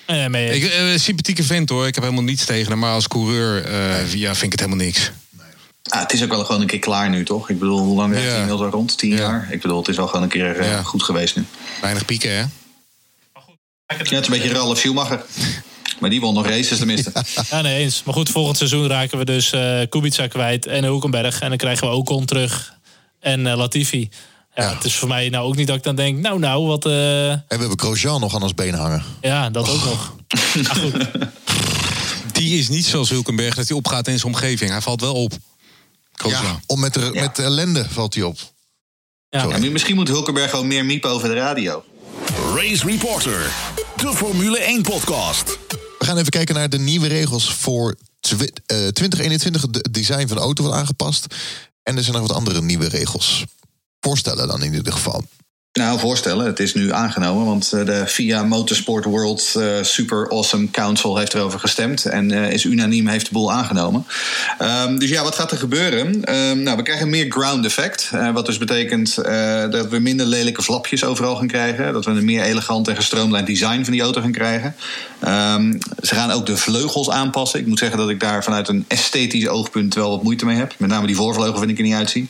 Ja, mee. Ik, uh, sympathieke vent hoor, ik heb helemaal niets tegen hem. Maar als coureur uh, ja, vind ik het helemaal niks. Ah, het is ook wel gewoon een keer klaar nu, toch? Ik bedoel, hoe lang werkt hij inmiddels al rond? Tien ja. jaar? Ik bedoel, het is wel gewoon een keer uh, ja. goed geweest nu. Weinig pieken, hè? Ja, het is een beetje Ralf Schumacher. Maar die won nog races tenminste. ja, nee eens. Maar goed, volgend seizoen raken we dus uh, Kubica kwijt en Hulkenberg. En dan krijgen we Ocon terug en uh, Latifi. Ja, ja, Het is voor mij nou ook niet dat ik dan denk, nou nou, wat... Uh... En we hebben Grosjean nog aan ons been hangen. Ja, dat oh. ook nog. Ah, <laughs> goed. Die is niet zoals Hulkenberg dat hij opgaat in zijn omgeving. Hij valt wel op. Grosjean. Ja, om met, de, ja. met de ellende valt hij op. Ja. ja. misschien moet Hulkenberg gewoon meer miepen over de radio. Race Reporter, de Formule 1-podcast. We gaan even kijken naar de nieuwe regels voor 2021. Het design van de auto wordt aangepast. En er zijn nog wat andere nieuwe regels. Voorstellen dan in ieder geval. Nou, voorstellen. Het is nu aangenomen, want de FIA Motorsport World uh, Super Awesome Council heeft erover gestemd en uh, is unaniem heeft de boel aangenomen. Um, dus ja, wat gaat er gebeuren? Um, nou, we krijgen meer ground effect, wat dus betekent dat we minder lelijke flapjes overal gaan krijgen, dat we een meer elegant en gestroomlijnd design van die auto gaan krijgen. Um, ze gaan ook de vleugels aanpassen. Ik moet zeggen dat ik daar vanuit een esthetisch oogpunt wel wat moeite mee heb. Met name die voorvleugel vind ik er niet uitzien.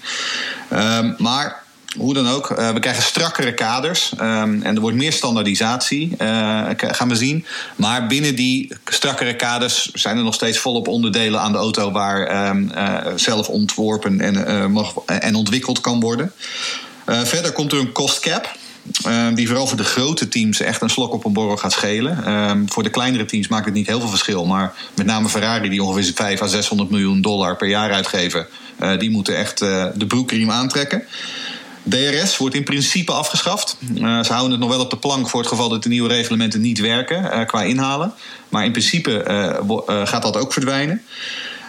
maar hoe dan ook, uh, we krijgen strakkere kaders um, en er wordt meer standaardisatie, uh, gaan we zien. Maar binnen die strakkere kaders zijn er nog steeds volop onderdelen aan de auto waar um, uh, zelf ontworpen en, mag, en ontwikkeld kan worden. verder komt er een cost cap. Um, die vooral voor de grote teams echt een slok op een borrel gaat schelen. Voor de kleinere teams maakt het niet heel veel verschil. Maar met name Ferrari, die ongeveer 5 à 600 miljoen dollar per jaar uitgeven, die moeten echt de broekriem aantrekken. DRS wordt in principe afgeschaft. Uh, ze houden het nog wel op de plank voor het geval dat de nieuwe reglementen niet werken uh, qua inhalen. Maar in principe uh, gaat dat ook verdwijnen.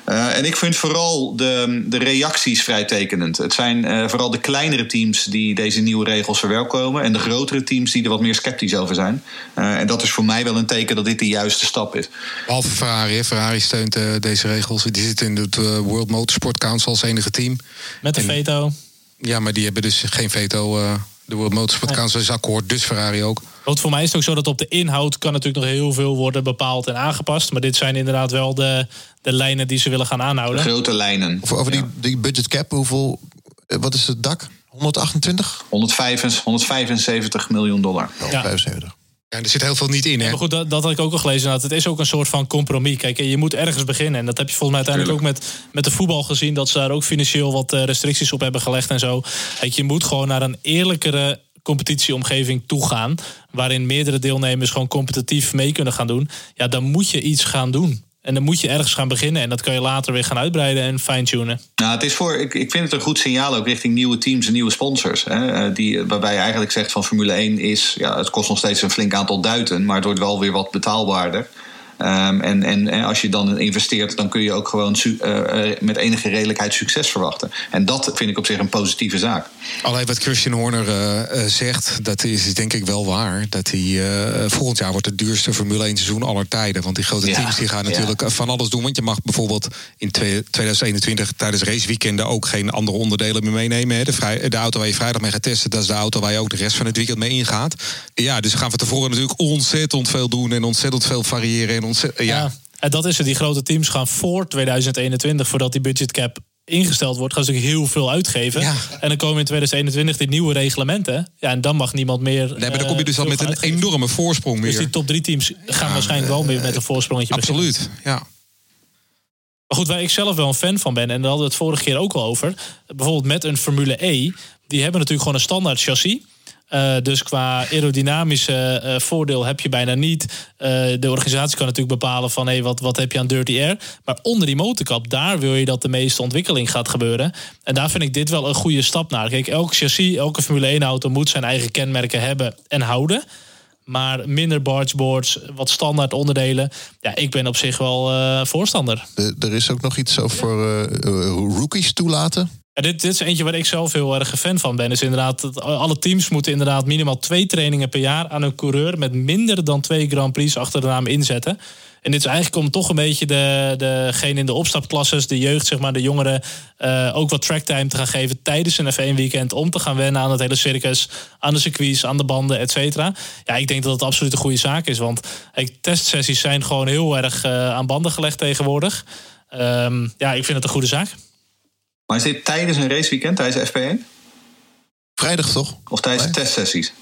en ik vind vooral de, de reacties vrij tekenend. Het zijn vooral de kleinere teams die deze nieuwe regels verwelkomen. En de grotere teams die er wat meer sceptisch over zijn. en dat is voor mij wel een teken dat dit de juiste stap is. Behalve Ferrari. Ferrari steunt deze regels. Die zit in het World Motorsport Council als enige team. Met een veto. Ja, maar die hebben dus geen veto. Uh, de World Motorsport Council is akkoord, dus Ferrari ook. Want voor mij is het ook zo dat op de inhoud kan natuurlijk nog heel veel worden bepaald en aangepast. Maar dit zijn inderdaad wel de, de lijnen die ze willen gaan aanhouden. De grote lijnen. Over, over ja. die, die budget cap, hoeveel, wat is het dak? 128? 175, 175 miljoen dollar. Oh, ja. 75. Ja, er zit heel veel niet in, hè? Ja, maar goed, dat, dat had ik ook al gelezen. Dat het is ook een soort van compromis. Kijk, je moet ergens beginnen. En dat heb je volgens mij uiteindelijk ook met, met de voetbal gezien. Dat ze daar ook financieel wat restricties op hebben gelegd en zo. Kijk, je moet gewoon naar een eerlijkere competitieomgeving toe gaan. Waarin meerdere deelnemers gewoon competitief mee kunnen gaan doen. Ja, dan moet je iets gaan doen. En dan moet je ergens gaan beginnen. En dat kan je later weer gaan uitbreiden en fine-tunen. Nou, het is voor, ik, ik vind het een goed signaal ook richting nieuwe teams en nieuwe sponsors. Hè, die, waarbij je eigenlijk zegt van Formule 1 is... Ja, het kost nog steeds een flink aantal duiten... maar het wordt wel weer wat betaalbaarder. Um, en, en, en, als je dan investeert, dan kun je ook gewoon uh, met enige redelijkheid succes verwachten. En dat vind ik op zich een positieve zaak. Alleen wat Christian Horner uh, zegt, dat is denk ik wel waar. Dat hij volgend jaar wordt het duurste Formule 1 seizoen aller tijden. Want die grote ja, teams die gaan natuurlijk ja. van alles doen. Want je mag bijvoorbeeld in 2021 tijdens raceweekenden ook geen andere onderdelen meer meenemen. Hè. De, auto waar je vrijdag mee gaat testen, dat is de auto waar je ook de rest van het weekend mee ingaat. Ja, dus we gaan van tevoren natuurlijk ontzettend veel doen en ontzettend veel variëren. En ontzettend, ja. ja. En dat is het. Die grote teams gaan voor 2021, voordat die budgetcap ingesteld wordt, gaan ze heel veel uitgeven. Ja. En dan komen in 2021 die nieuwe reglementen. Ja, en dan mag niemand meer. Nee, maar dan kom je dus al met een uitgeven. enorme voorsprong meer. Dus die top drie teams gaan ja, waarschijnlijk wel meer met een voorsprongetje Absoluut, beginnen. ja. Maar goed, waar ik zelf wel een fan van ben, en daar hadden we het vorige keer ook al over. Bijvoorbeeld met een Formule E, die hebben natuurlijk gewoon een standaard chassis. Uh, dus qua aerodynamische uh, voordeel heb je bijna niet. Uh, de organisatie kan natuurlijk bepalen van hey, wat, wat heb je aan dirty air. Maar onder die motorkap, daar wil je dat de meeste ontwikkeling gaat gebeuren. En daar vind ik dit wel een goede stap naar. Kijk, elk chassis, elke Formule 1 auto moet zijn eigen kenmerken hebben en houden. Maar minder bargeboards, wat standaard onderdelen. Ja, ik ben op zich wel voorstander. er is ook nog iets over rookies toelaten. Ja, dit, dit is eentje waar ik zelf heel erg fan van ben. Is inderdaad, alle teams moeten inderdaad minimaal twee trainingen per jaar aan een coureur met minder dan twee Grand Prix achter de naam inzetten. En dit is eigenlijk om toch een beetje de, degene in de opstapklasses, de jeugd, zeg maar, de jongeren, uh, ook wat tracktime te gaan geven tijdens een F1 weekend. Om te gaan wennen aan het hele circus, aan de circuits, aan de banden, et cetera. Ja, ik denk dat het absoluut een goede zaak is. Want testsessies zijn gewoon heel erg uh, aan banden gelegd tegenwoordig. Um, ja, ik vind het een goede zaak. Maar is dit tijdens een raceweekend, tijdens FP1? Vrijdag toch? Of tijdens nee. testsessies?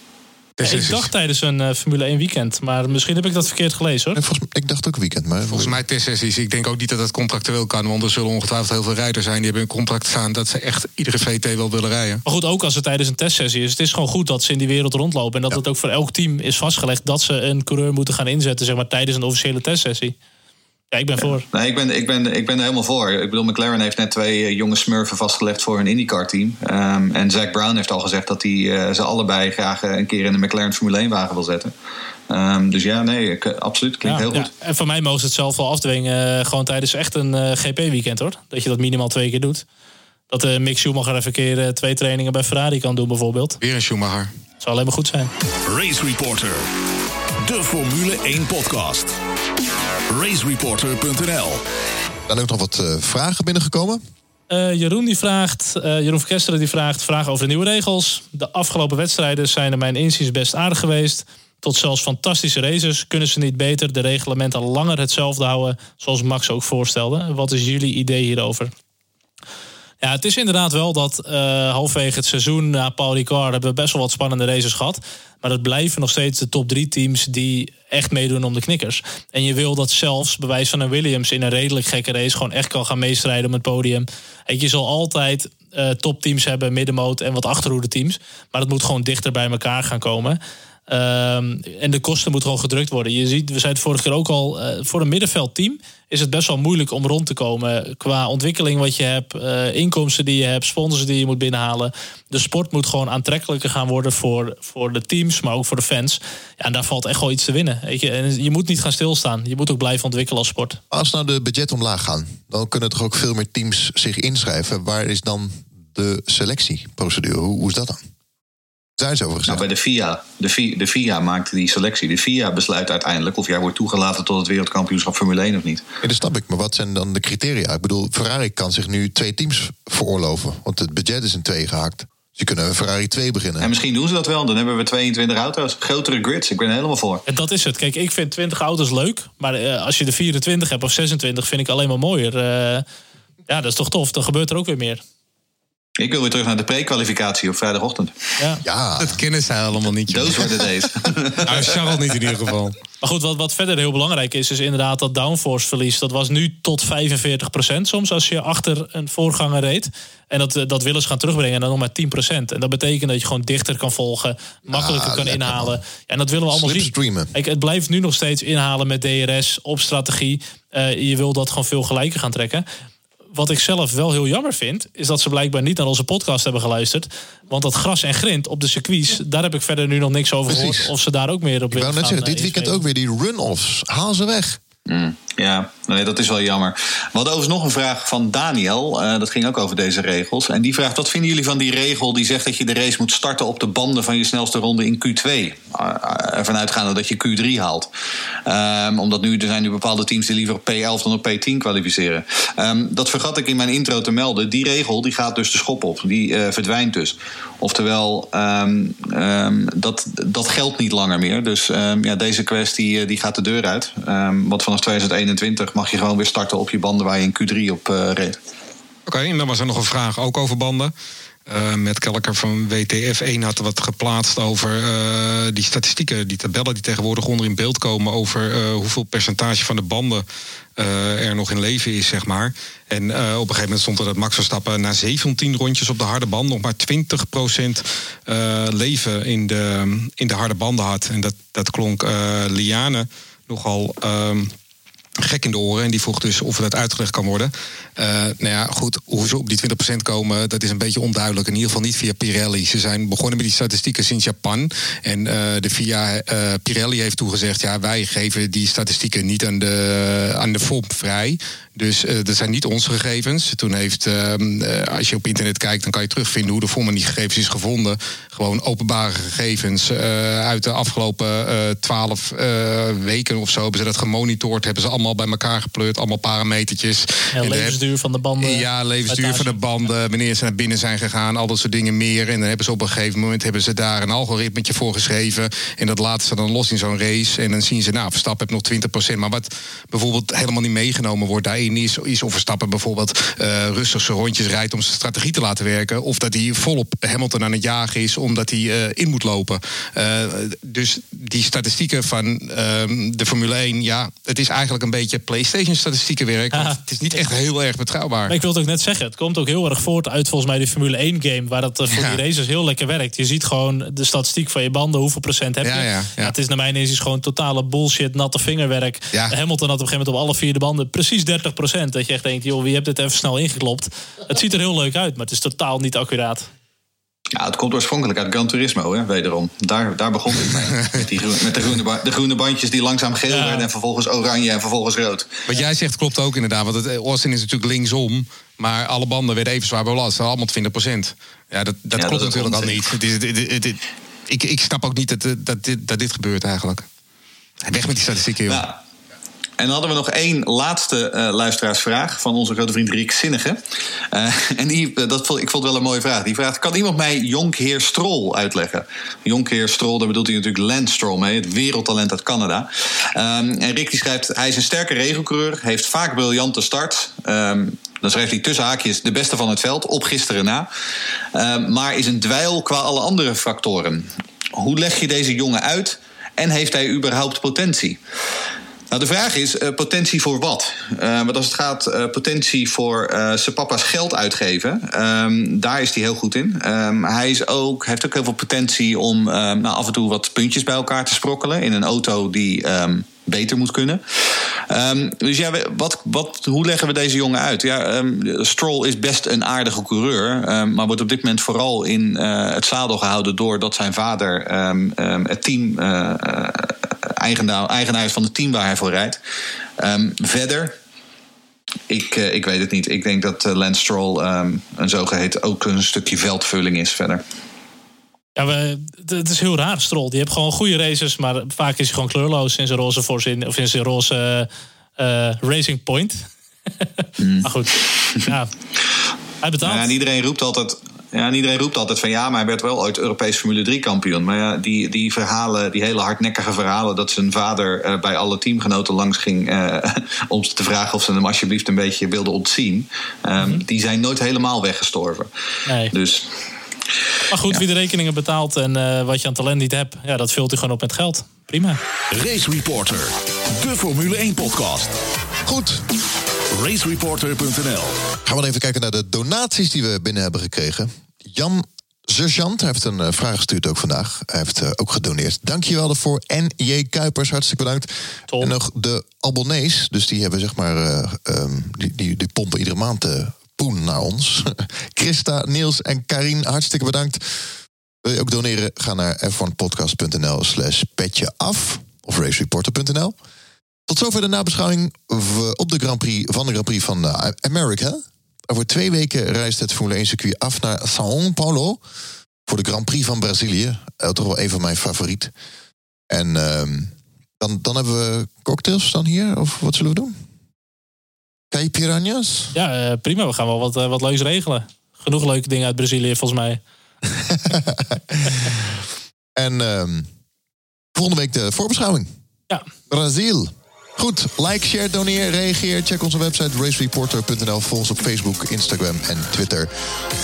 Ja, ik dacht tijdens een uh, Formule 1 weekend, maar misschien heb ik dat verkeerd gelezen hoor. Nee, volgens, ik dacht ook weekend, maar volgens mij testsessies. Ik denk ook niet dat dat contractueel kan, want er zullen ongetwijfeld heel veel rijders zijn die hebben een contract staan dat ze echt iedere VT wel willen rijden. Maar goed, ook als het tijdens een testsessie is, het is gewoon goed dat ze in die wereld rondlopen en dat ja. het ook voor elk team is vastgelegd dat ze een coureur moeten gaan inzetten, zeg maar tijdens een officiële testsessie. Ja, ik ben voor. Nee, ik ben, ik, ben, ik ben er helemaal voor. Ik bedoel, McLaren heeft net twee uh, jonge smurfen vastgelegd voor hun IndyCar-team. Um, en Zack Brown heeft al gezegd dat hij uh, ze allebei graag uh, een keer in de McLaren Formule 1-wagen wil zetten. Um, dus ja, nee, ik, absoluut. Klinkt ja, heel goed. Ja. En voor mij mogen ze het zelf wel afdwingen. gewoon tijdens echt een GP-weekend hoor. Dat je dat minimaal twee keer doet. Dat uh, Mick Schumacher even een keer twee trainingen bij Ferrari kan doen, bijvoorbeeld. Weer een Schumacher. Zou alleen maar goed zijn. Race Reporter, de Formule 1-podcast racereporter.nl. Er zijn ook nog wat uh, vragen binnengekomen. Uh, Jeroen die vraagt, uh, Jeroen Verkesteren die vraagt vragen over de nieuwe regels. De afgelopen wedstrijden zijn er mijn inziens best aardig geweest. Tot zelfs fantastische races. Kunnen ze niet beter de reglementen langer hetzelfde houden, zoals Max ook voorstelde? Wat is jullie idee hierover? Ja, het is inderdaad wel dat uh, halverwege het seizoen na Paul Ricard hebben we best wel wat spannende races gehad. Maar het blijven nog steeds de top drie teams die echt meedoen om de knikkers. En je wil dat zelfs bewijs van een Williams in een redelijk gekke race gewoon echt kan gaan meestrijden om het podium. Je zal altijd uh, topteams hebben, middenmoot en wat achterhoede teams. Maar het moet gewoon dichter bij elkaar gaan komen. Um, en de kosten moeten gewoon gedrukt worden. Je ziet, we zeiden het vorige keer ook al, uh, voor een middenveldteam is het best wel moeilijk om rond te komen. Qua ontwikkeling wat je hebt, uh, inkomsten die je hebt, sponsors die je moet binnenhalen. De sport moet gewoon aantrekkelijker gaan worden voor, voor de teams, maar ook voor de fans. Ja, en daar valt echt wel iets te winnen. Weet je? En je moet niet gaan stilstaan. Je moet ook blijven ontwikkelen als sport. Als nou de budget omlaag gaan, dan kunnen toch ook veel meer teams zich inschrijven. Waar is dan de selectieprocedure? Hoe is dat dan? Daar is over gezegd. Nou, bij de FIA. De FIA, de FIA maakt die selectie. De FIA besluit uiteindelijk of jij wordt toegelaten tot het wereldkampioenschap Formule 1 of niet. Ja, dat snap ik. Maar wat zijn dan de criteria? Ik bedoel, Ferrari kan zich nu twee teams veroorloven. Want het budget is in twee gehakt. Ze kunnen een Ferrari 2 beginnen. En misschien doen ze dat wel. Dan hebben we 22 auto's. Grotere grids. Ik ben er helemaal voor. En dat is het. Kijk, ik vind 20 auto's leuk. Maar uh, als je de 24 hebt of 26, vind ik alleen maar mooier. Uh, ja, dat is toch tof. Dan gebeurt er ook weer meer. Ik wil weer terug naar de pre-kwalificatie op vrijdagochtend. Ja. ja. Dat kennen zij allemaal niet. Doos worden deze. <laughs> nou, Charles niet in ieder geval. Maar goed, wat, wat verder heel belangrijk is, is inderdaad dat downforce verlies. Dat was nu tot 45% soms als je achter een voorganger reed. En dat, dat willen ze gaan terugbrengen en dan nog maar 10%. En dat betekent dat je gewoon dichter kan volgen, makkelijker ja, kan inhalen. Ja, en dat willen we allemaal zien. Kijk, het blijft nu nog steeds inhalen met DRS op strategie. Uh, je wil dat gewoon veel gelijker gaan trekken wat ik zelf wel heel jammer vind, is dat ze blijkbaar niet naar onze podcast hebben geluisterd. Want dat gras en grind op de circuits, daar heb ik verder nu nog niks over Precies. gehoord. Of ze daar ook meer op willen Ik wou net zeggen, dit eh, weekend ook weer die run-offs. Haal ze weg. Mm, ja, nee, dat is wel jammer. We hadden overigens nog een vraag van Daniel. Uh, dat ging ook over deze regels. En die vraagt: wat vinden jullie van die regel die zegt dat je de race moet starten op de banden van je snelste ronde in Q2? Uh, ervan uitgaande dat je Q3 haalt. Um, omdat nu er zijn nu bepaalde teams die liever op P11 dan op P10 kwalificeren. Um, dat vergat ik in mijn intro te melden. Die regel die gaat dus de schop op. Die verdwijnt dus. Oftewel, um, dat, dat geldt niet langer meer. Dus ja, deze kwestie die gaat de deur uit. wat vanaf 2021 mag je gewoon weer starten op je banden waar je in Q3 op uh, reed. Oké, en dan was er nog een vraag ook over banden. Uh, met Kelker van WTF1 had wat geplaatst over uh, die statistieken, die tabellen die tegenwoordig onder in beeld komen over hoeveel percentage van de banden er nog in leven is, zeg maar. En op een gegeven moment stond er dat Max Verstappen na 17 rondjes op de harde band nog maar 20% leven in de, in de harde banden had. En dat, dat klonk Liane nogal. Ehm, gek in de oren. En die vroeg dus of dat uitgelegd kan worden. Uh, nou ja, goed, hoe ze op die 20% komen, dat is een beetje onduidelijk. In ieder geval niet via Pirelli. Ze zijn begonnen met die statistieken sinds Japan. En uh, de VIA uh, Pirelli heeft toegezegd: ja, wij geven die statistieken niet aan de, aan de FOM vrij. Dus dat zijn niet onze gegevens. Toen heeft, uh, als je op internet kijkt, dan kan je terugvinden hoe de FOM die gegevens is gevonden. Gewoon openbare gegevens uit de afgelopen twaalf weken of zo hebben ze dat gemonitord. Hebben ze allemaal bij elkaar gepleurd, allemaal parametertjes. Ja, levensduur van de banden. Ja, levensduur van de banden. Wanneer ze naar binnen zijn gegaan, al dat soort dingen meer. En dan hebben ze op een gegeven moment hebben ze daar een algoritmetje voor geschreven. En dat laten ze dan los in zo'n race. En dan zien ze, nou, Verstappen heeft nog 20%. Maar wat bijvoorbeeld helemaal niet meegenomen wordt daarin is, is of Verstappen bijvoorbeeld uh, rustig zijn rondjes rijdt om zijn strategie te laten werken. Of dat hij volop Hamilton aan het jagen is omdat hij uh, in moet lopen. Uh, dus die statistieken van ehm, de Formule 1, ja, het is eigenlijk een beetje PlayStation-statistieken werk. Het is niet echt heel erg betrouwbaar. Maar ik wil het ook net zeggen, het komt ook heel erg voort uit volgens mij de Formule 1-game, waar dat voor ja. die races heel lekker werkt. Je ziet gewoon de statistiek van je banden, hoeveel procent heb je. Ja, ja, het is naar mijn inziens gewoon totale bullshit, natte vingerwerk. Hamilton had op een gegeven moment op alle vier de banden precies 30% dat je echt denkt, joh, wie hebt dit even snel ingeklopt? Het ziet er heel leuk uit, maar het is totaal niet accuraat. Ja, het komt oorspronkelijk uit Gran Turismo, hè, wederom. Daar, daar begon het mee. <laughs> met, die groen, met de, groene, de groene bandjes die langzaam geel ja. werden... en vervolgens oranje en vervolgens rood. Wat jij zegt klopt ook inderdaad. Want het, eh, Austin is natuurlijk linksom... maar alle banden werden even zwaar belast. Allemaal 20 procent. Ja, dat, dat ja, klopt dat natuurlijk al niet. Het is, het, het, ik, ik snap ook niet dat, dat, dit, dat dit gebeurt eigenlijk. Weg met die statistieken, joh. En dan hadden we nog één laatste uh, luisteraarsvraag van onze grote vriend Rick Zinnige. Uh, <laughs> en die, uh, dat vond, ik vond wel een mooie vraag. Die vraagt: Kan iemand mij Jonkheer Stroll uitleggen? Jonkheer Stroll, daar bedoelt hij natuurlijk Lance Stroll mee, het wereldtalent uit Canada. Um, en Rick die schrijft: Hij is een sterke regelcoureur, heeft vaak briljante start. Um, dan schrijft hij tussen haakjes de beste van het veld, op gisteren na. Um, maar is een dweil qua alle andere factoren. Hoe leg je deze jongen uit? En heeft hij überhaupt potentie? Nou, de vraag is uh, potentie voor wat? Uh, want als het gaat uh, potentie voor zijn papa's geld uitgeven, um, daar is hij heel goed in. Um, hij is ook, heeft ook heel veel potentie om um, nou, af en toe wat puntjes bij elkaar te sprokkelen in een auto die beter moet kunnen. Um, dus ja, wat, wat, hoe leggen we deze jongen uit? Ja, um, Stroll is best een aardige coureur, um, maar wordt op dit moment vooral in uh, het zadel gehouden doordat zijn vader het team uh, eigenaar, is van het team waar hij voor rijdt. verder. Ik, ik weet het niet. Ik denk dat Lance Stroll een zogeheten ook een stukje veldvulling is verder. Ja, we, het is heel raar, Stroll. Die heeft gewoon goede races, maar vaak is hij gewoon kleurloos in zijn roze voorzin of in zijn roze uh, Racing Point. <laughs> mm. maar goed, ja, hij betaalt. Ja, en iedereen roept altijd. Ja, en iedereen roept altijd van ja, maar hij werd wel ooit Europees Formule 3 kampioen. Maar ja, die, die verhalen, die hele hardnekkige verhalen dat zijn vader uh, bij alle teamgenoten langs ging uh, <laughs> om te vragen of ze hem alsjeblieft een beetje wilden ontzien, um, mm -hmm. die zijn nooit helemaal weggestorven. Nee. Dus maar goed, ja. wie de rekeningen betaalt en uh, wat je aan talent niet hebt, ja, dat vult hij gewoon op met geld. Prima. Race Reporter, de Formule 1 podcast. Goed. Racereporter.nl Gaan we even kijken naar de donaties die we binnen hebben gekregen. Jan Sergeant heeft een uh, vraag gestuurd ook vandaag. Hij heeft uh, ook gedoneerd. Dankjewel ervoor. N.J. Kuipers, hartstikke bedankt. Top. En nog de abonnees. Dus die hebben zeg maar... Uh, um, die, die, die pompen iedere maand poen naar ons. <laughs> Christa, Niels en Karin, hartstikke bedankt. Wil je ook doneren? Ga naar f1podcast.nl slash petje of racereporter.nl. Tot zover de nabeschouwing op de Grand Prix van de Grand Prix van Amerika. Over twee weken reist het Formule 1 circuit af naar São Paulo voor de Grand Prix van Brazilië. Uh, toch wel een van mijn favoriet. En uh, dan, dan hebben we cocktails dan hier, of wat zullen we doen? Kai Piranhas? Ja, uh, prima. We gaan wel wat, uh, wat leuks regelen. Genoeg leuke dingen uit Brazilië, volgens mij. <laughs> en um, volgende week de voorbeschouwing. Ja. Brazil. Goed, like, share, doneer, reageer. Check onze website racereporter.nl. Volg ons op Facebook, Instagram en Twitter.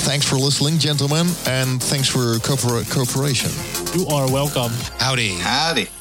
Thanks for listening, gentlemen. And thanks for cooperation. You are welcome. Howdy. Howdy.